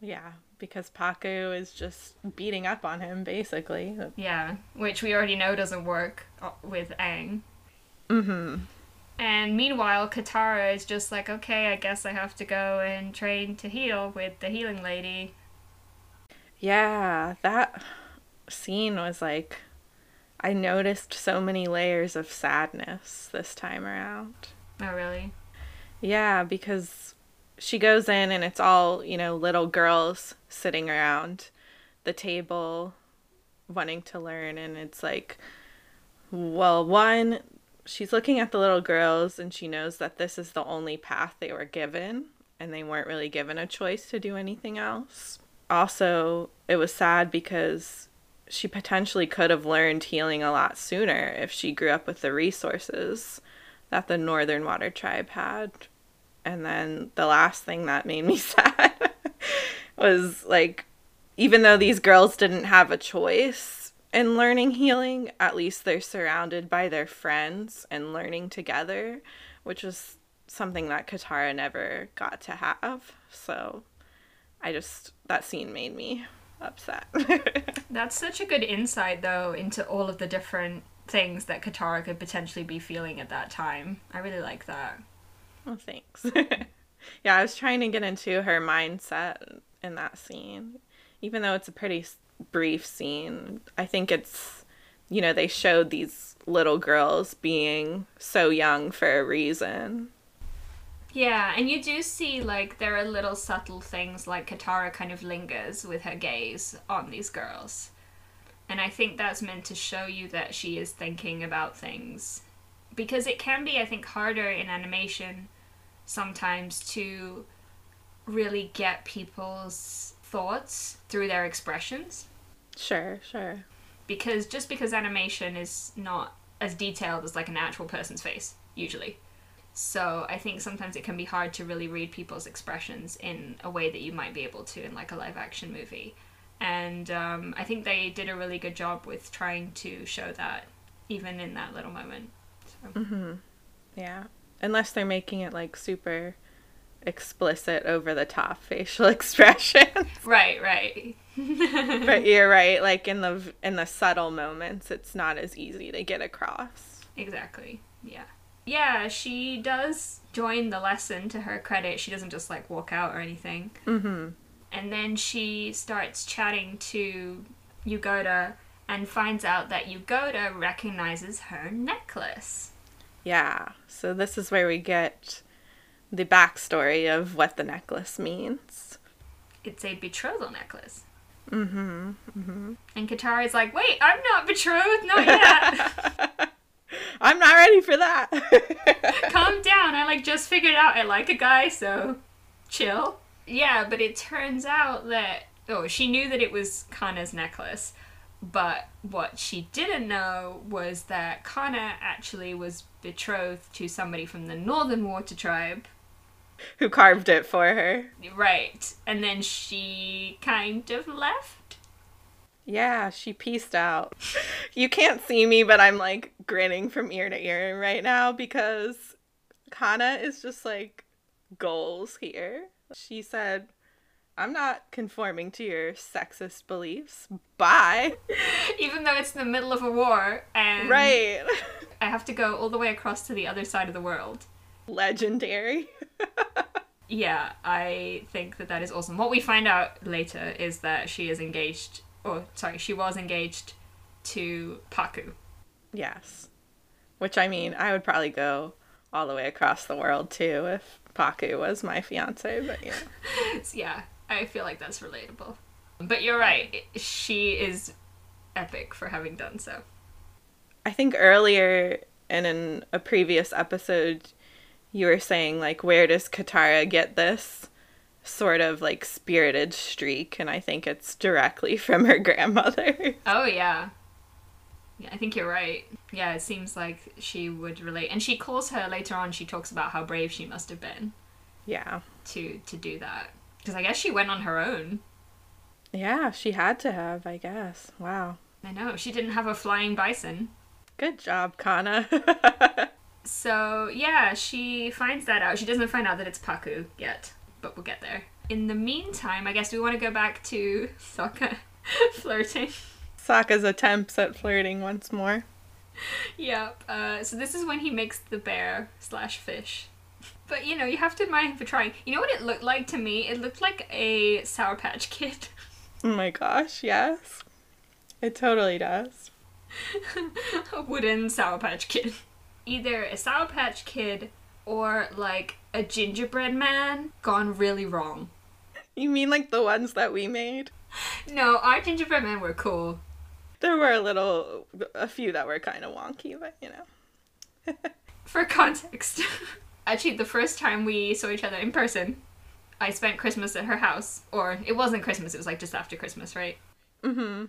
B: yeah, because Pakku is just beating up on him, basically.
A: Yeah, which we already know doesn't work uh, with Aang.
B: Mm-hmm.
A: And meanwhile, Katara is just like, okay, I guess I have to go and train to heal with the healing lady.
B: Yeah, that scene was like I noticed so many layers of sadness this time around.
A: Oh, really?
B: Yeah, because she goes in and it's all, you know, little girls sitting around the table wanting to learn. And it's like, well, one, she's looking at the little girls and she knows that this is the only path they were given and they weren't really given a choice to do anything else. Also, it was sad because she potentially could have learned healing a lot sooner if she grew up with the resources that the Northern Water Tribe had. And then the last thing that made me sad was like, even though these girls didn't have a choice in learning healing, at least they're surrounded by their friends and learning together, which was something that Katara never got to have. So I just, that scene made me upset.
A: That's such a good insight, though, into all of the different things that Katara could potentially be feeling at that time. I really like that.
B: well, thanks. yeah, I was trying to get into her mindset in that scene. Even though it's a pretty brief scene, I think it's, you know, they showed these little girls being so young for a reason.
A: Yeah, and you do see like there are little subtle things like Katara kind of lingers with her gaze on these girls. And I think that's meant to show you that she is thinking about things. Because it can be, I think, harder in animation sometimes to really get people's thoughts through their expressions.
B: Sure, sure.
A: Because just because animation is not as detailed as like an actual person's face, usually. So I think sometimes it can be hard to really read people's expressions in a way that you might be able to in like a live action movie. And um, I think they did a really good job with trying to show that even in that little moment. So.
B: Yeah. Unless they're making it like super explicit over the top facial expression.
A: Right, right.
B: but you're right, like in the in the subtle moments it's not as easy to get across.
A: Exactly. Yeah. Yeah, she does join the lesson to her credit. She doesn't just like walk out or anything.
B: Mhm.
A: And then she starts chatting to Yugoda and finds out that Yugoda recognizes her necklace.
B: Yeah. So this is where we get the backstory of what the necklace means.
A: It's a betrothal necklace. Mm-hmm. mm-hmm. And Katara's like, wait, I'm not betrothed, not yet.
B: I'm not ready for that.
A: Calm down. I like just figured out I like a guy, so chill. Yeah, but it turns out that oh, she knew that it was Kanna's necklace, But what she didn't know was that Kanna actually was betrothed to somebody from the Northern Water Tribe.
B: Who carved it for her?
A: Right. And then she kind of left.
B: Yeah, she pieced out. You can't see me, but I'm like grinning from ear to ear right now because Kanna is just like goals here. She said, I'm not conforming to your sexist beliefs. Bye.
A: Even though it's in the middle of a war and
B: Right.
A: I have to go all the way across to the other side of the world.
B: Legendary.
A: Yeah, I think that that is awesome. What we find out later is that she is engaged, or sorry, she was engaged to Pakku.
B: Yes. Which I mean, I would probably go all the way across the world too if Pakku was my fiance, but yeah.
A: Yeah, I feel like that's relatable. But you're right, she is epic for having done so.
B: I think earlier and in a previous episode you were saying like where does Katara get this sort of like spirited streak and I think it's directly from her grandmother.
A: Oh, yeah. Yeah, I think you're right. Yeah, it seems like she would relate. And she calls her later on, she talks about how brave she must have been
B: yeah.
A: to to do that. Because I guess she went on her own.
B: Yeah, she had to have, I guess. Wow.
A: I know, she didn't have a flying bison.
B: Good job, Kanna.
A: So, yeah, she finds that out. She doesn't find out that it's Pakku yet, but we'll get there. In the meantime, I guess we want to go back to Sokka flirting.
B: Sokka's attempts at flirting once more.
A: yep. Uh, so this is when he makes the bear slash fish. But you know, you have to admire him for trying. You know what it looked like to me? It looked like a Sour Patch Kid.
B: Oh my gosh, yes. It totally does.
A: a wooden Sour Patch Kid. Either a Sour Patch Kid or like a gingerbread man gone really wrong.
B: You mean like the ones that we made?
A: No, our gingerbread men were cool.
B: There were a little, a few that were kind of wonky, but you know.
A: For context, actually, the first time we saw each other in person, I spent Christmas at her house. Or it wasn't Christmas, it was like just after Christmas, right?
B: Mm hmm.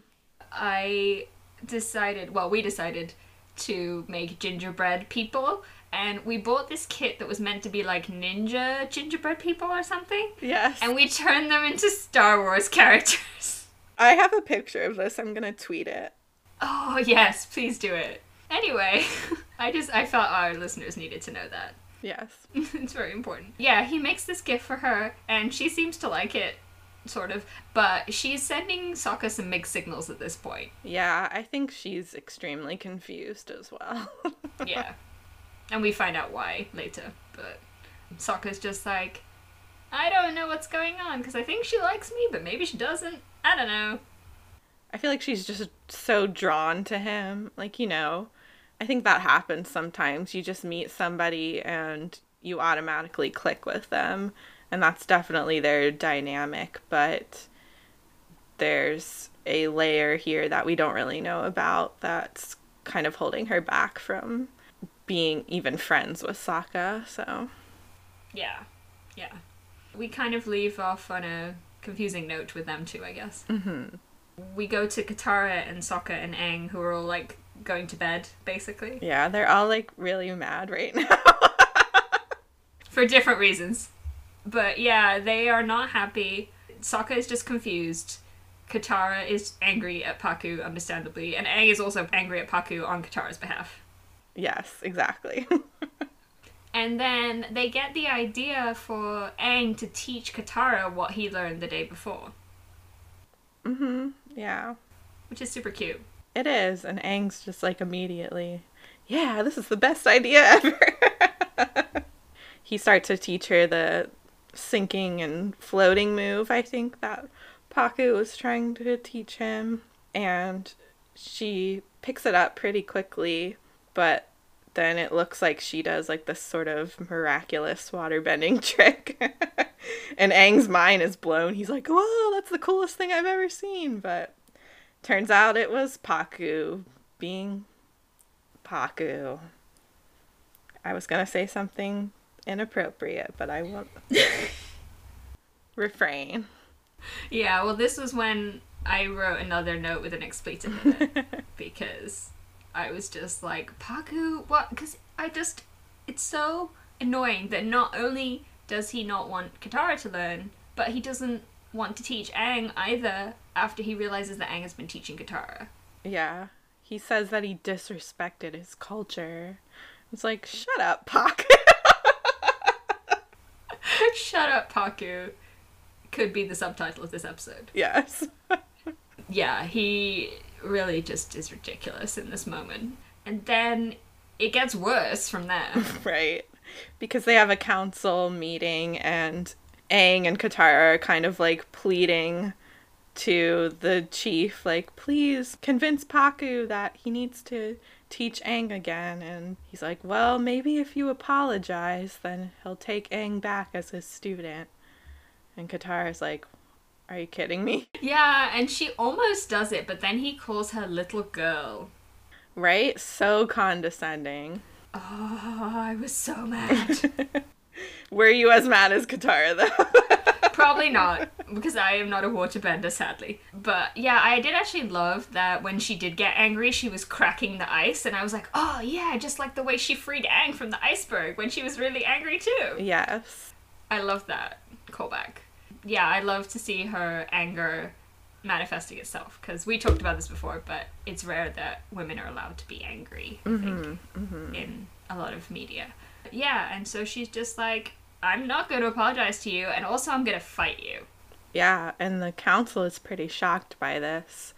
A: I decided, well, we decided to make gingerbread people. And we bought this kit that was meant to be like ninja gingerbread people or something.
B: Yes.
A: And we turned them into Star Wars characters.
B: I have a picture of this. I'm gonna tweet it.
A: Oh, yes, please do it. Anyway, I just, I felt our listeners needed to know that.
B: Yes.
A: it's very important. Yeah, he makes this gift for her, and she seems to like it, sort of. But she's sending Sokka some mixed signals at this point.
B: Yeah, I think she's extremely confused as well.
A: Yeah. And we find out why later. But Sokka's just like, I don't know what's going on, because I think she likes me, but maybe she doesn't. I don't know.
B: I feel like she's just so drawn to him. Like, you know, I think that happens sometimes. You just meet somebody and you automatically click with them. And that's definitely their dynamic. But there's a layer here that we don't really know about that's kind of holding her back from being even friends with Sokka. So,
A: Yeah. Yeah. We kind of leave off on a confusing note with them too, I guess.
B: mhm.
A: We go to Katara and Sokka and Aang, who are all like going to bed, basically.
B: yeah, they're all like really mad right now.
A: for different reasons. But yeah, they are not happy. Sokka is just confused. Katara is angry at Pakku, understandably, and Aang is also angry at Pakku on Katara's behalf.
B: Yes, exactly.
A: And then they get the idea for Aang to teach Katara what he learned the day before,
B: mhm. Yeah.
A: which is super cute.
B: It is, and Aang's just like immediately, yeah, this is the best idea ever. he starts to teach her the sinking and floating move, I think that Pakku was trying to teach him, and she picks it up pretty quickly, but then it looks like she does like this sort of miraculous waterbending trick. and Aang's mind is blown. He's like, whoa, that's the coolest thing I've ever seen, but Turns out it was Pakku being Pakku. I was gonna say something inappropriate, but I won't refrain.
A: Yeah, well, this was when I wrote another note with an expletive in it because I was just like, Pakku, what? Because I just, it's so annoying that not only does he not want Katara to learn, but he doesn't want to teach Aang either after he realizes that Aang has been teaching Katara.
B: Yeah. He says that he disrespected his culture. It's like, shut up, Pakku.
A: Shut up, Pakku. Could be the subtitle of this episode.
B: yes.
A: Yeah, he really just is ridiculous in this moment. And then it gets worse from there.
B: right. Because they have a council meeting and Aang and Katara are kind of like pleading to the chief, like, please convince Pakku that he needs to teach Aang again. And he's like, well, maybe if you apologize, then he'll take Aang back as his student. And Katara's like, are you kidding me?
A: yeah, and she almost does it, but then he calls her little girl.
B: Right? So condescending.
A: Oh, I was so mad.
B: Were you as mad as Katara, though?
A: Probably not, because I am not a waterbender, sadly. But yeah, I did actually love that when she did get angry, she was cracking the ice, and I was like, oh yeah, just like the way she freed Aang from the iceberg when she was really angry too.
B: yes.
A: I love that callback. Yeah, I love to see her anger manifesting itself because we talked about this before, but it's rare that women are allowed to be angry. I think mm-hmm, mm-hmm. in a lot of media. Yeah, and so she's just like, I'm not going to apologize to you, and also I'm going to fight you.
B: Yeah, and the council is pretty shocked by this.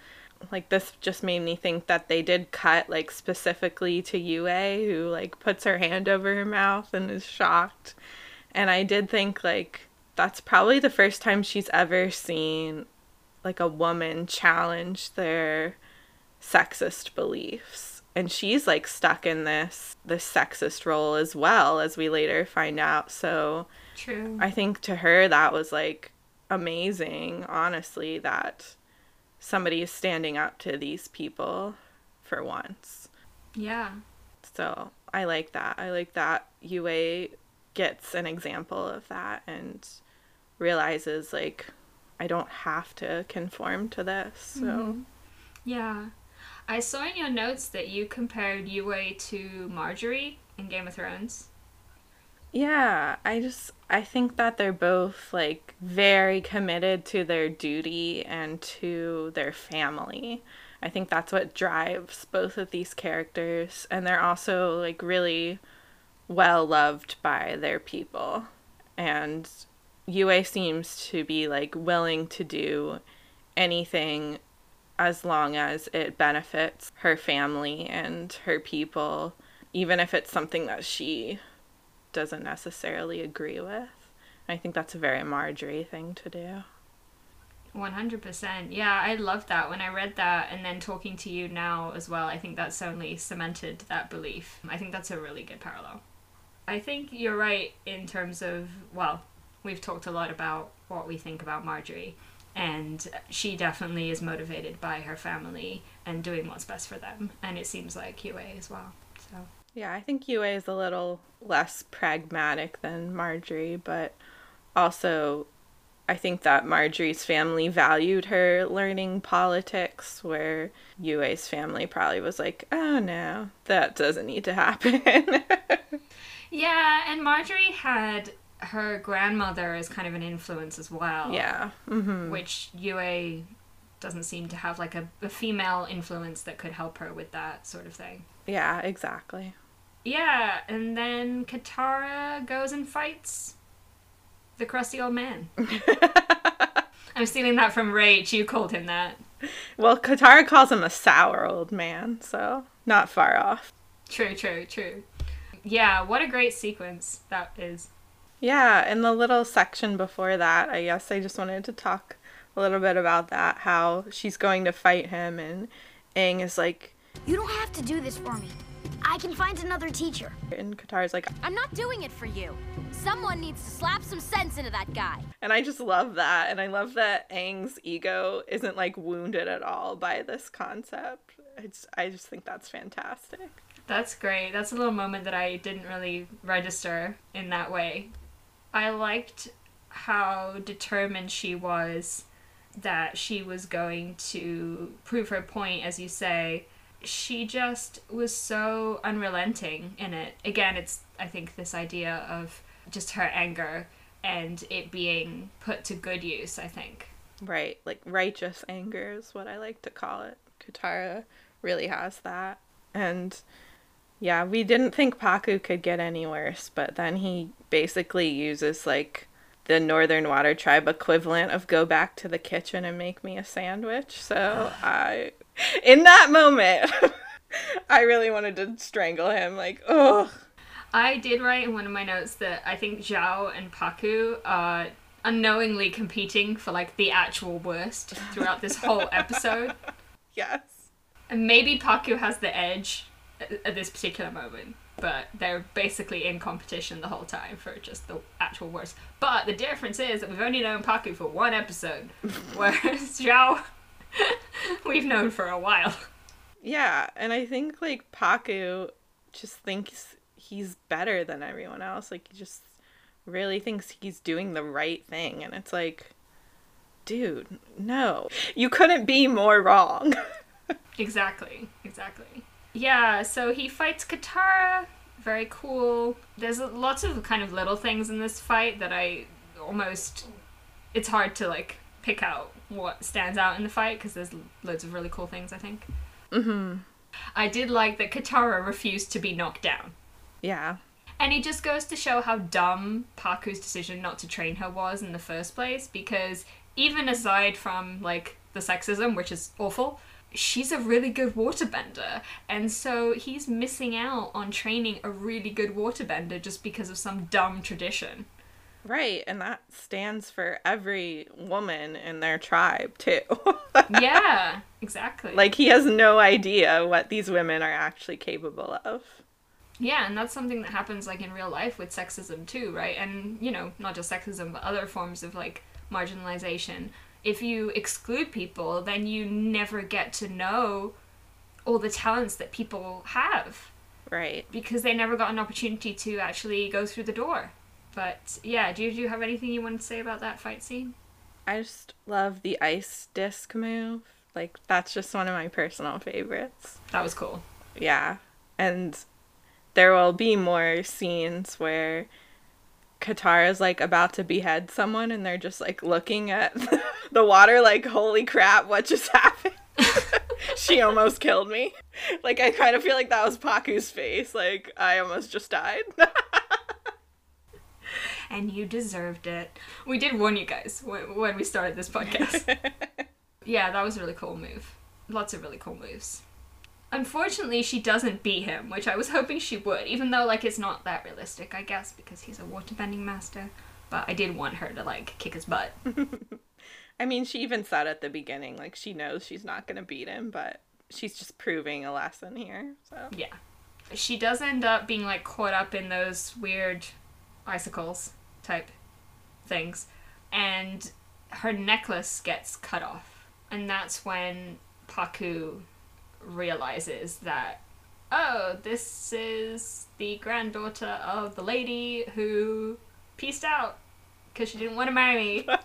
B: Like this just made me think that they did cut like specifically to Yue who like puts her hand over her mouth and is shocked. And I did think like that's probably the first time she's ever seen like a woman challenge their sexist beliefs. And she's like stuck in this this sexist role as well as we later find out. So
A: True.
B: I think to her that was like amazing, honestly, that somebody is standing up to these people for once.
A: yeah.
B: So I like that. I like that Yue gets an example of that and realizes like I don't have to conform to this. So mm-hmm.
A: Yeah. I saw in your notes that you compared Yue to Margaery in Game of Thrones.
B: Yeah, I just I think that they're both like very committed to their duty and to their family. I think that's what drives both of these characters and they're also like really well loved by their people. And Yue seems to be like willing to do anything as long as it benefits her family and her people, even if it's something that she doesn't necessarily agree with. I think that's a very Margaery thing to do.
A: 100%. Yeah, I loved that when I read that and then talking to you now as well. I think that's only cemented that belief. I think that's a really good parallel. I think you're right in terms of, well, we've talked a lot about what we think about Margaery, and she definitely is motivated by her family and doing what's best for them, and it seems like Yue as well. So,
B: Yeah, I think Yue is a little less pragmatic than Margaery, but also I think that Margaery's family valued her learning politics, where Yue's family probably was like, oh no, that doesn't need to happen.
A: yeah, and Margaery had her grandmother is kind of an influence as well.
B: yeah. hmm
A: which Yue doesn't seem to have like a, a female influence that could help her with that sort of thing.
B: Yeah, exactly.
A: Yeah, and then Katara goes and fights the crusty old man. I'm stealing that from Rach. You called him that.
B: Well, Katara calls him a sour old man, so not far off.
A: True, true, true. Yeah, what a great sequence that is.
B: Yeah, in the little section before that, I guess I just wanted to talk a little bit about that how she's going to fight him and Aang is like
D: You don't have to do this for me. I can find another teacher.
B: and Katara's like
E: I'm not doing it for you. Someone needs to slap some sense into that guy.
B: and I just love that and I love that Aang's ego isn't like wounded at all by this concept. It's I just think that's fantastic.
A: That's great. That's a little moment that I didn't really register in that way. I liked how determined she was that she was going to prove her point, as you say, she just was so unrelenting in it. Again, it's, I think, this idea of just her anger and it being put to good use, I think.
B: Right, like righteous anger is what I like to call it. Katara really has that. And yeah, we didn't think Pakku could get any worse, but then he basically uses like the Northern Water Tribe equivalent of go back to the kitchen and make me a sandwich. So I, in that moment, I really wanted to strangle him. Like, oh.
A: I did write in one of my notes that I think Zhao and Pakku are unknowingly competing for like the actual worst throughout this whole episode.
B: Yes.
A: And maybe Pakku has the edge at, at this particular moment, but they're basically in competition the whole time for just the actual worst. But the difference is that we've only known Pakku for one episode, whereas Zhao we've known for a while.
B: Yeah, and I think like Pakku just thinks he's better than everyone else. Like he just really thinks he's doing the right thing and it's like dude, no. You couldn't be more wrong.
A: exactly. Exactly. Yeah, so he fights Katara. Very cool. There's lots of kind of little things in this fight that I almost it's hard to like pick out what stands out in the fight because there's loads of really cool things, I think.
B: Mm Mhm.
A: I did like that Katara refused to be knocked down.
B: Yeah.
A: And it just goes to show how dumb Pakku's decision not to train her was in the first place because even aside from like the sexism, which is awful, she's a really good waterbender. And so he's missing out on training a really good waterbender just because of some dumb tradition.
B: Right, and that stands for every woman in their tribe too.
A: yeah, exactly.
B: like he has no idea what these women are actually capable of.
A: Yeah, and that's something that happens like in real life with sexism too, right? And you know, not just sexism, but other forms of like marginalization. If you exclude people, then you never get to know all the talents that people have
B: Right.
A: because they never got an opportunity to actually go through the door. But yeah, do you, do you have anything you want to say about that fight scene?
B: I just love the ice disc move. Like that's just one of my personal favorites.
A: That was cool.
B: Yeah. And there will be more scenes where Katara's like about to behead someone and they're just like looking at the water like holy crap what just happened. she almost killed me. Like I kind of feel like that was Pakku's face like I almost just died.
A: And you deserved it. We did warn you guys when, when we started this podcast. yeah, that was a really cool move. Lots of really cool moves. Unfortunately, she doesn't beat him, which I was hoping she would, even though like it's not that realistic, I guess, because he's a waterbending master. But I did want her to like kick his butt.
B: I mean, she even said at the beginning like she knows she's not going to beat him, but she's just proving a lesson here. So
A: yeah. She does end up being like caught up in those weird icicles type things, and her necklace gets cut off. And that's when Pakku realizes that, oh, this is the granddaughter of the lady who pieced out because she didn't want to marry me.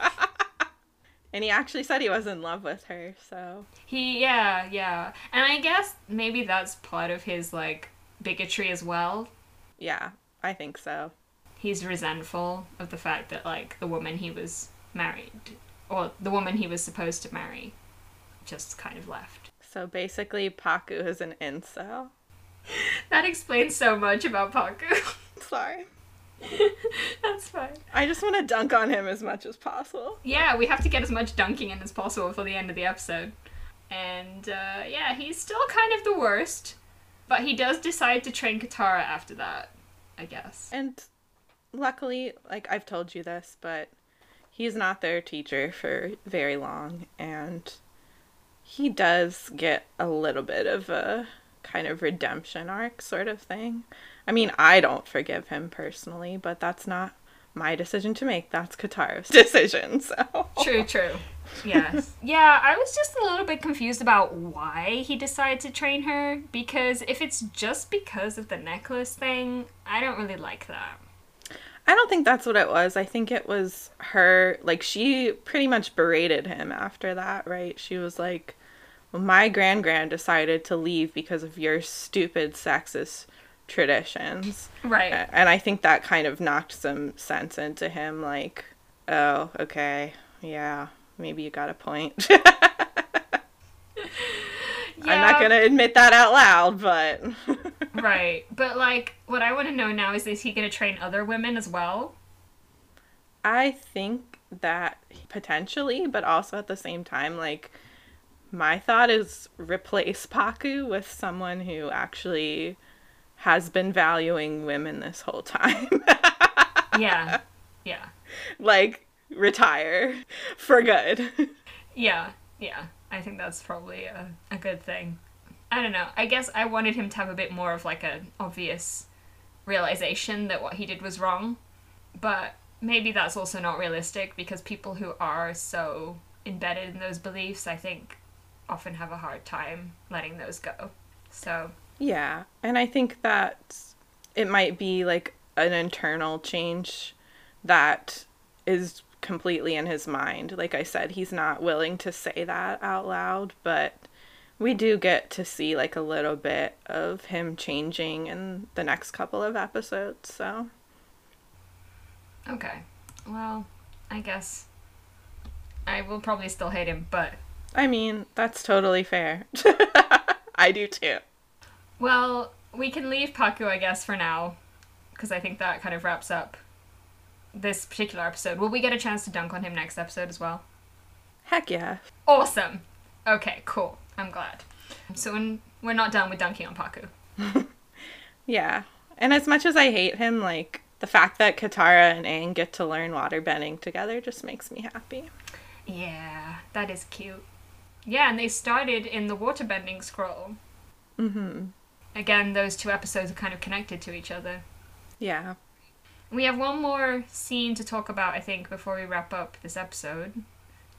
B: And he actually said he was in love with her, so
A: He, yeah, yeah. And I guess maybe that's part of his, like, bigotry as well.
B: yeah, I think so.
A: He's resentful of the fact that, like, the woman he was married, or the woman he was supposed to marry, just kind of left.
B: So basically, Pakku is an incel.
A: That explains so much about Pakku.
B: Sorry.
A: that's fine.
B: I just want to dunk on him as much as possible.
A: Yeah, we have to get as much dunking in as possible for the end of the episode. And, uh, yeah, he's still kind of the worst. But he does decide to train Katara after that, I guess.
B: And luckily, like I've told you this, but he's not their teacher for very long, and he does get a little bit of a kind of redemption arc sort of thing. I mean, I don't forgive him personally, but that's not my decision to make. That's Katara's decision. So
A: True, true. Yes. yeah, I was just a little bit confused about why he decided to train her because if it's just because of the necklace thing, I don't really like that.
B: I don't think that's what it was. I think it was her, like, she pretty much berated him after that, right? She was like, well, my grand grand decided to leave because of your stupid sexist traditions.
A: Right.
B: And I think that kind of knocked some sense into him, like, oh, okay, yeah, maybe you got a point. I'm not going to admit that out loud, but.
A: Right. But like what I want to know now is is he going to train other women as well?
B: I think that potentially, but also at the same time, like my thought is replace Pakku with someone who actually has been valuing women this whole time.
A: Yeah. Yeah.
B: like retire for good.
A: Yeah. Yeah. I think that's probably a, a good thing. I don't know. I guess I wanted him to have a bit more of like an obvious realization that what he did was wrong. But maybe that's also not realistic because people who are so embedded in those beliefs, I think, often have a hard time letting those go. So,
B: yeah, and I think that it might be like an internal change that is completely in his mind. Like I said, he's not willing to say that out loud, but we do get to see like a little bit of him changing in the next couple of episodes. So,
A: okay. Well, I guess I will probably still hate him, but
B: I mean, that's totally fair. I do too.
A: Well, we can leave Pakku, I guess, for now, because I think that kind of wraps up this particular episode. Will we get a chance to dunk on him next episode as well?
B: Heck yeah.
A: Awesome. Okay, cool. I'm glad. So when we're not done with dunking on Pakku.
B: Yeah. And as much as I hate him, like the fact that Katara and Aang get to learn waterbending together just makes me happy.
A: Yeah, that is cute. Yeah, and they started in the waterbending scroll.
B: Mm-hmm.
A: Again, those two episodes are kind of connected to each other.
B: Yeah.
A: We have one more scene to talk about, I think, before we wrap up this episode,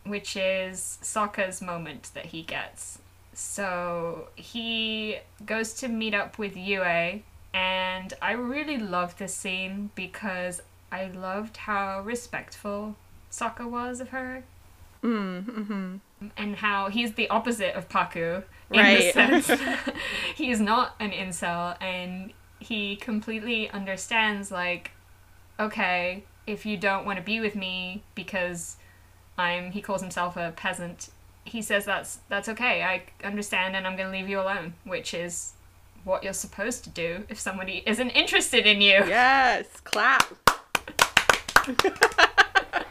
A: which is Sokka's moment that he gets. So he goes to meet up with Yue, and I really loved this scene because I loved how respectful Sokka was of her.
B: Mm, mm-hmm.
A: And how he's the opposite of Pakku in the
B: Right.
A: sense he's not an incel and he completely understands like okay if you don't want to be with me because i'm he calls himself a peasant he says that's that's okay i understand and i'm going to leave you alone which is what you're supposed to do if somebody isn't interested in you
B: Yes. Clap.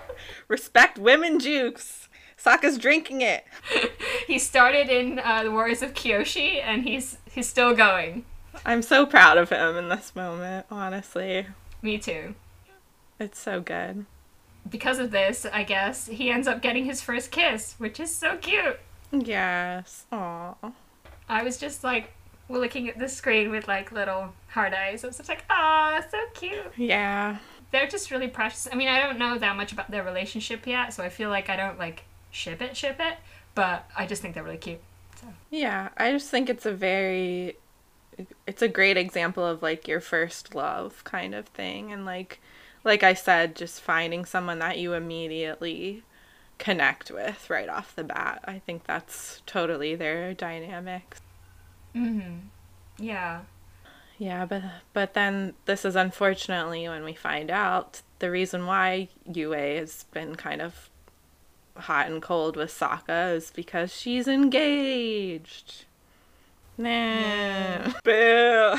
B: Respect women jukes. Sokka's drinking it.
A: he started in uh, the warriors of kyoshi and he's he's still going
B: I'm so proud of him in this moment, honestly.
A: me too
B: It's so good.
A: because of this i guess he ends up getting his first kiss which is so cute
B: Yes. Aw.
A: I was just like looking at the screen with like little hard eyes. I was just like, ah, so cute.
B: Yeah.
A: They're just really precious. I mean, I don't know that much about their relationship yet, so I feel like I don't like ship it, ship it, but I just think they're really cute. So
B: Yeah, I just think it's a very it's a great example of like your first love kind of thing and like like I said just finding someone that you immediately connect with right off the bat. I think that's totally their dynamic.
A: Mhm. Yeah.
B: Yeah, but but then this is unfortunately when we find out the reason why Yue has been kind of hot and cold with Sokka is because she's engaged. Nah. Boo.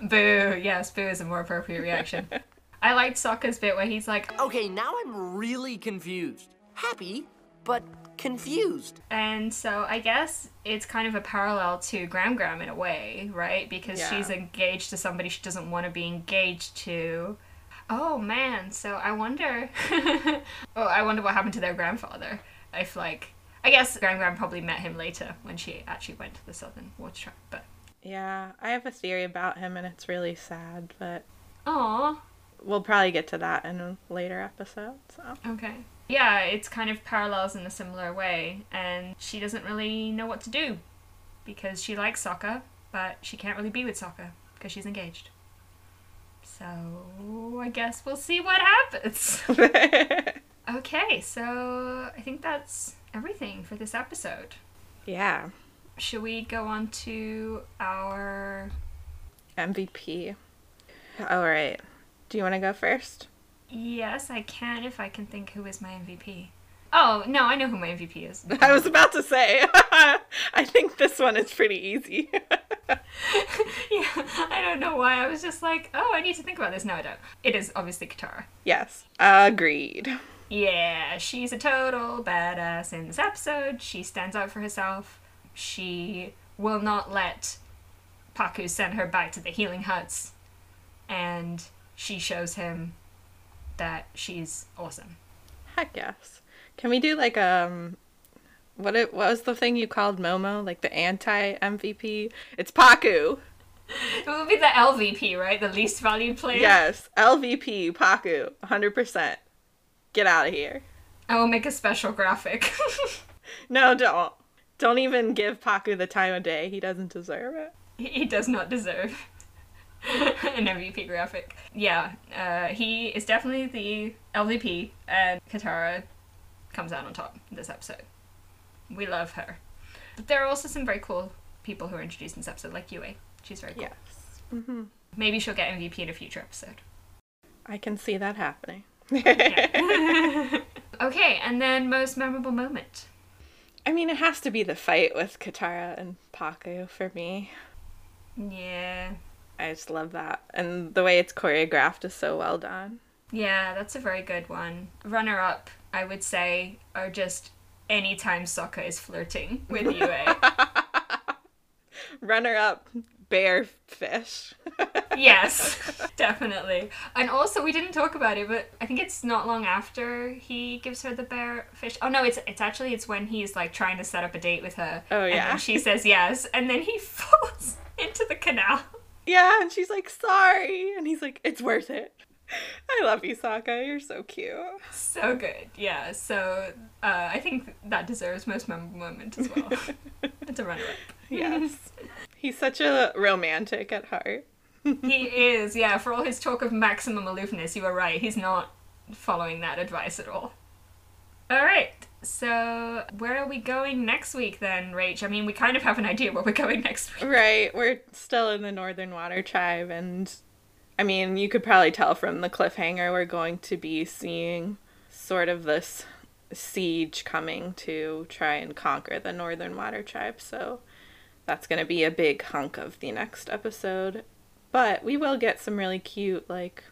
A: Boo. Yes, boo is a more appropriate reaction. I liked Sokka's bit where he's like,
C: Okay, now I'm really confused. Happy, but confused.
A: And so I guess it's kind of a parallel to Gram Gram in a way, right? Because
B: Yeah.
A: she's engaged to somebody she doesn't want to be engaged to. Oh man, so I wonder. oh, I wonder what happened to their grandfather. If like, I guess Gram Gram probably met him later when she actually went to the Southern Water Tribe. But
B: Yeah, I have a theory about him and it's really sad, but
A: oh,
B: we'll probably get to that in a later episode. So,
A: okay. Yeah, it's kind of parallels in a similar way, and she doesn't really know what to do because she likes Sokka, but she can't really be with Sokka because she's engaged. So I guess we'll see what happens. okay, so I think that's everything for this episode.
B: yeah.
A: Should we go on to our
B: MVP. All right. Do you want to go first?
A: Yes, I can if I can think who is my MVP. Oh, no, I know who my MVP is.
B: I was about to say. I think this one is pretty easy.
A: yeah, I don't know why. I was just like, oh, I need to think about this. No, I don't. It is obviously Katara.
B: yes. Agreed.
A: Yeah, she's a total badass in this episode. She stands out for herself. She will not let Pakku send her back to the healing huts. And she shows him that she's awesome.
B: Heck yes. Can we do like um what it what was the thing you called Momo? Like the anti MVP? It's Pakku.
A: It would be the LVP, right? The least valued player.
B: Yes. LVP, Pakku. 100%. Get out of here.
A: I will make a special graphic.
B: No, don't. Don't even give Pakku the time of day. He doesn't deserve it.
A: he he does not deserve an MVP graphic. Yeah, uh, he is definitely the LVP, and Katara comes out on top in this episode. We love her. But there are also some very cool people who are introduced in this episode, like Yue. She's very cool.
B: Yes.
A: Maybe she'll get MVP in a future episode.
B: I can see that happening.
A: Okay, and then most memorable moment.
B: I mean, it has to be the fight with Katara and Pakku for me.
A: Yeah.
B: I just love that. And the way it's choreographed is so well done.
A: Yeah, that's a very good one. Runner up, I would say, are just anytime Sokka is flirting with Yue. Eh?
B: Runner up, bear fish.
A: yes, definitely. And also, we didn't talk about it, but I think it's not long after he gives her the bear fish. Oh no, it's it's actually it's when he's like trying to set up a date with her.
B: Oh,
A: And
B: yeah.
A: then she says yes, and then he falls into the canal.
B: Yeah, and she's like, sorry. And he's like, it's worth it. I love you, Sokka. You're so cute.
A: So good, yeah. So uh, I think that deserves most memorable moment as well. it's a runner up.
B: Yes. He's such a romantic at heart.
A: He is, yeah. For all his talk of maximum aloofness, you were right. He's not following that advice at all. All right. So where are we going next week then, Rach? I mean, we kind of have an idea where we're going next week.
B: Right. We're still in the Northern Water Tribe, and I mean, you could probably tell from the cliffhanger we're going to be seeing sort of this siege coming to try and conquer the Northern Water Tribe. So that's going to be a big hunk of the next episode. But we will get some really cute, like,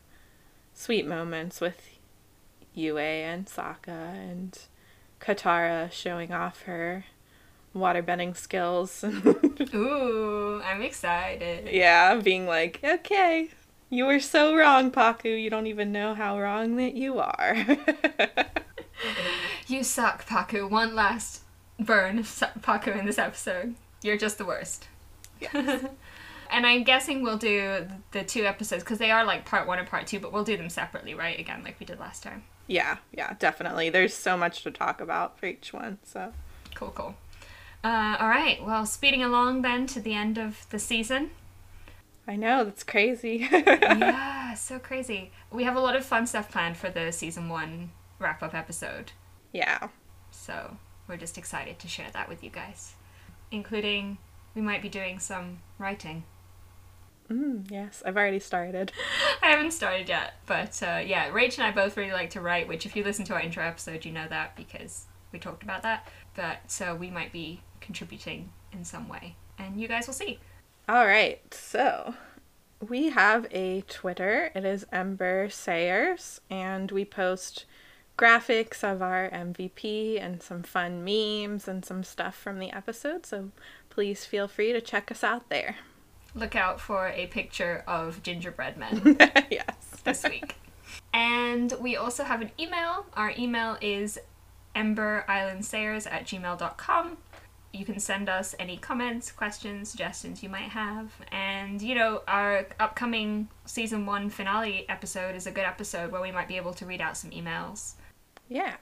B: sweet moments with Yue and Sokka and Katara showing off her waterbending skills.
A: Ooh, I'm excited.
B: Yeah, being like, okay, you were so wrong, Pakku. You don't even know how wrong that you are.
A: You suck, Pakku. One last burn of Pakku in this episode. You're just the worst. and I'm guessing we'll do the two episodes because they are like part one and part two, but we'll do them separately, right? Again, like we did last time.
B: Yeah, yeah, definitely. There's so much to talk about for each one. So,
A: Cool, cool. Uh, all right. Well, speeding along then to the end of the season.
B: I know, that's crazy.
A: yeah, so crazy. We have a lot of fun stuff planned for the season one wrap up episode.
B: yeah.
A: So we're just excited to share that with you guys, including we might be doing some writing.
B: Mm, yes, I've already started.
A: I haven't started yet, but uh, yeah, Rach and I both really like to write. Which, if you listen to our intro episode, you know that because we talked about that. But so we might be contributing in some way, and you guys will see.
B: All right, so we have a Twitter. It is Ember Sayers, and we post graphics of our MVP and some fun memes and some stuff from the episode. So please feel free to check us out there.
A: Look out for a picture of gingerbread men.
B: yes.
A: this week. And we also have an email. Our email is emberislandsayers at gmail.com. You can send us any comments, questions, suggestions you might have. And, you know, our upcoming season one finale episode is a good episode where we might be able to read out some emails.
B: Yeah.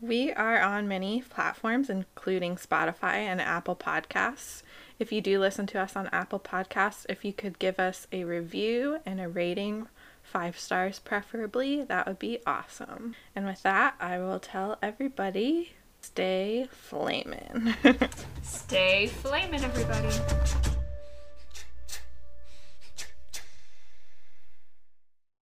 B: We are on many platforms, including Spotify and Apple Podcasts. If you do listen to us on Apple Podcasts, if you could give us a review and a rating Five stars, preferably. That would be awesome. And with that, I will tell everybody stay flamin'.
A: Stay flaming, everybody.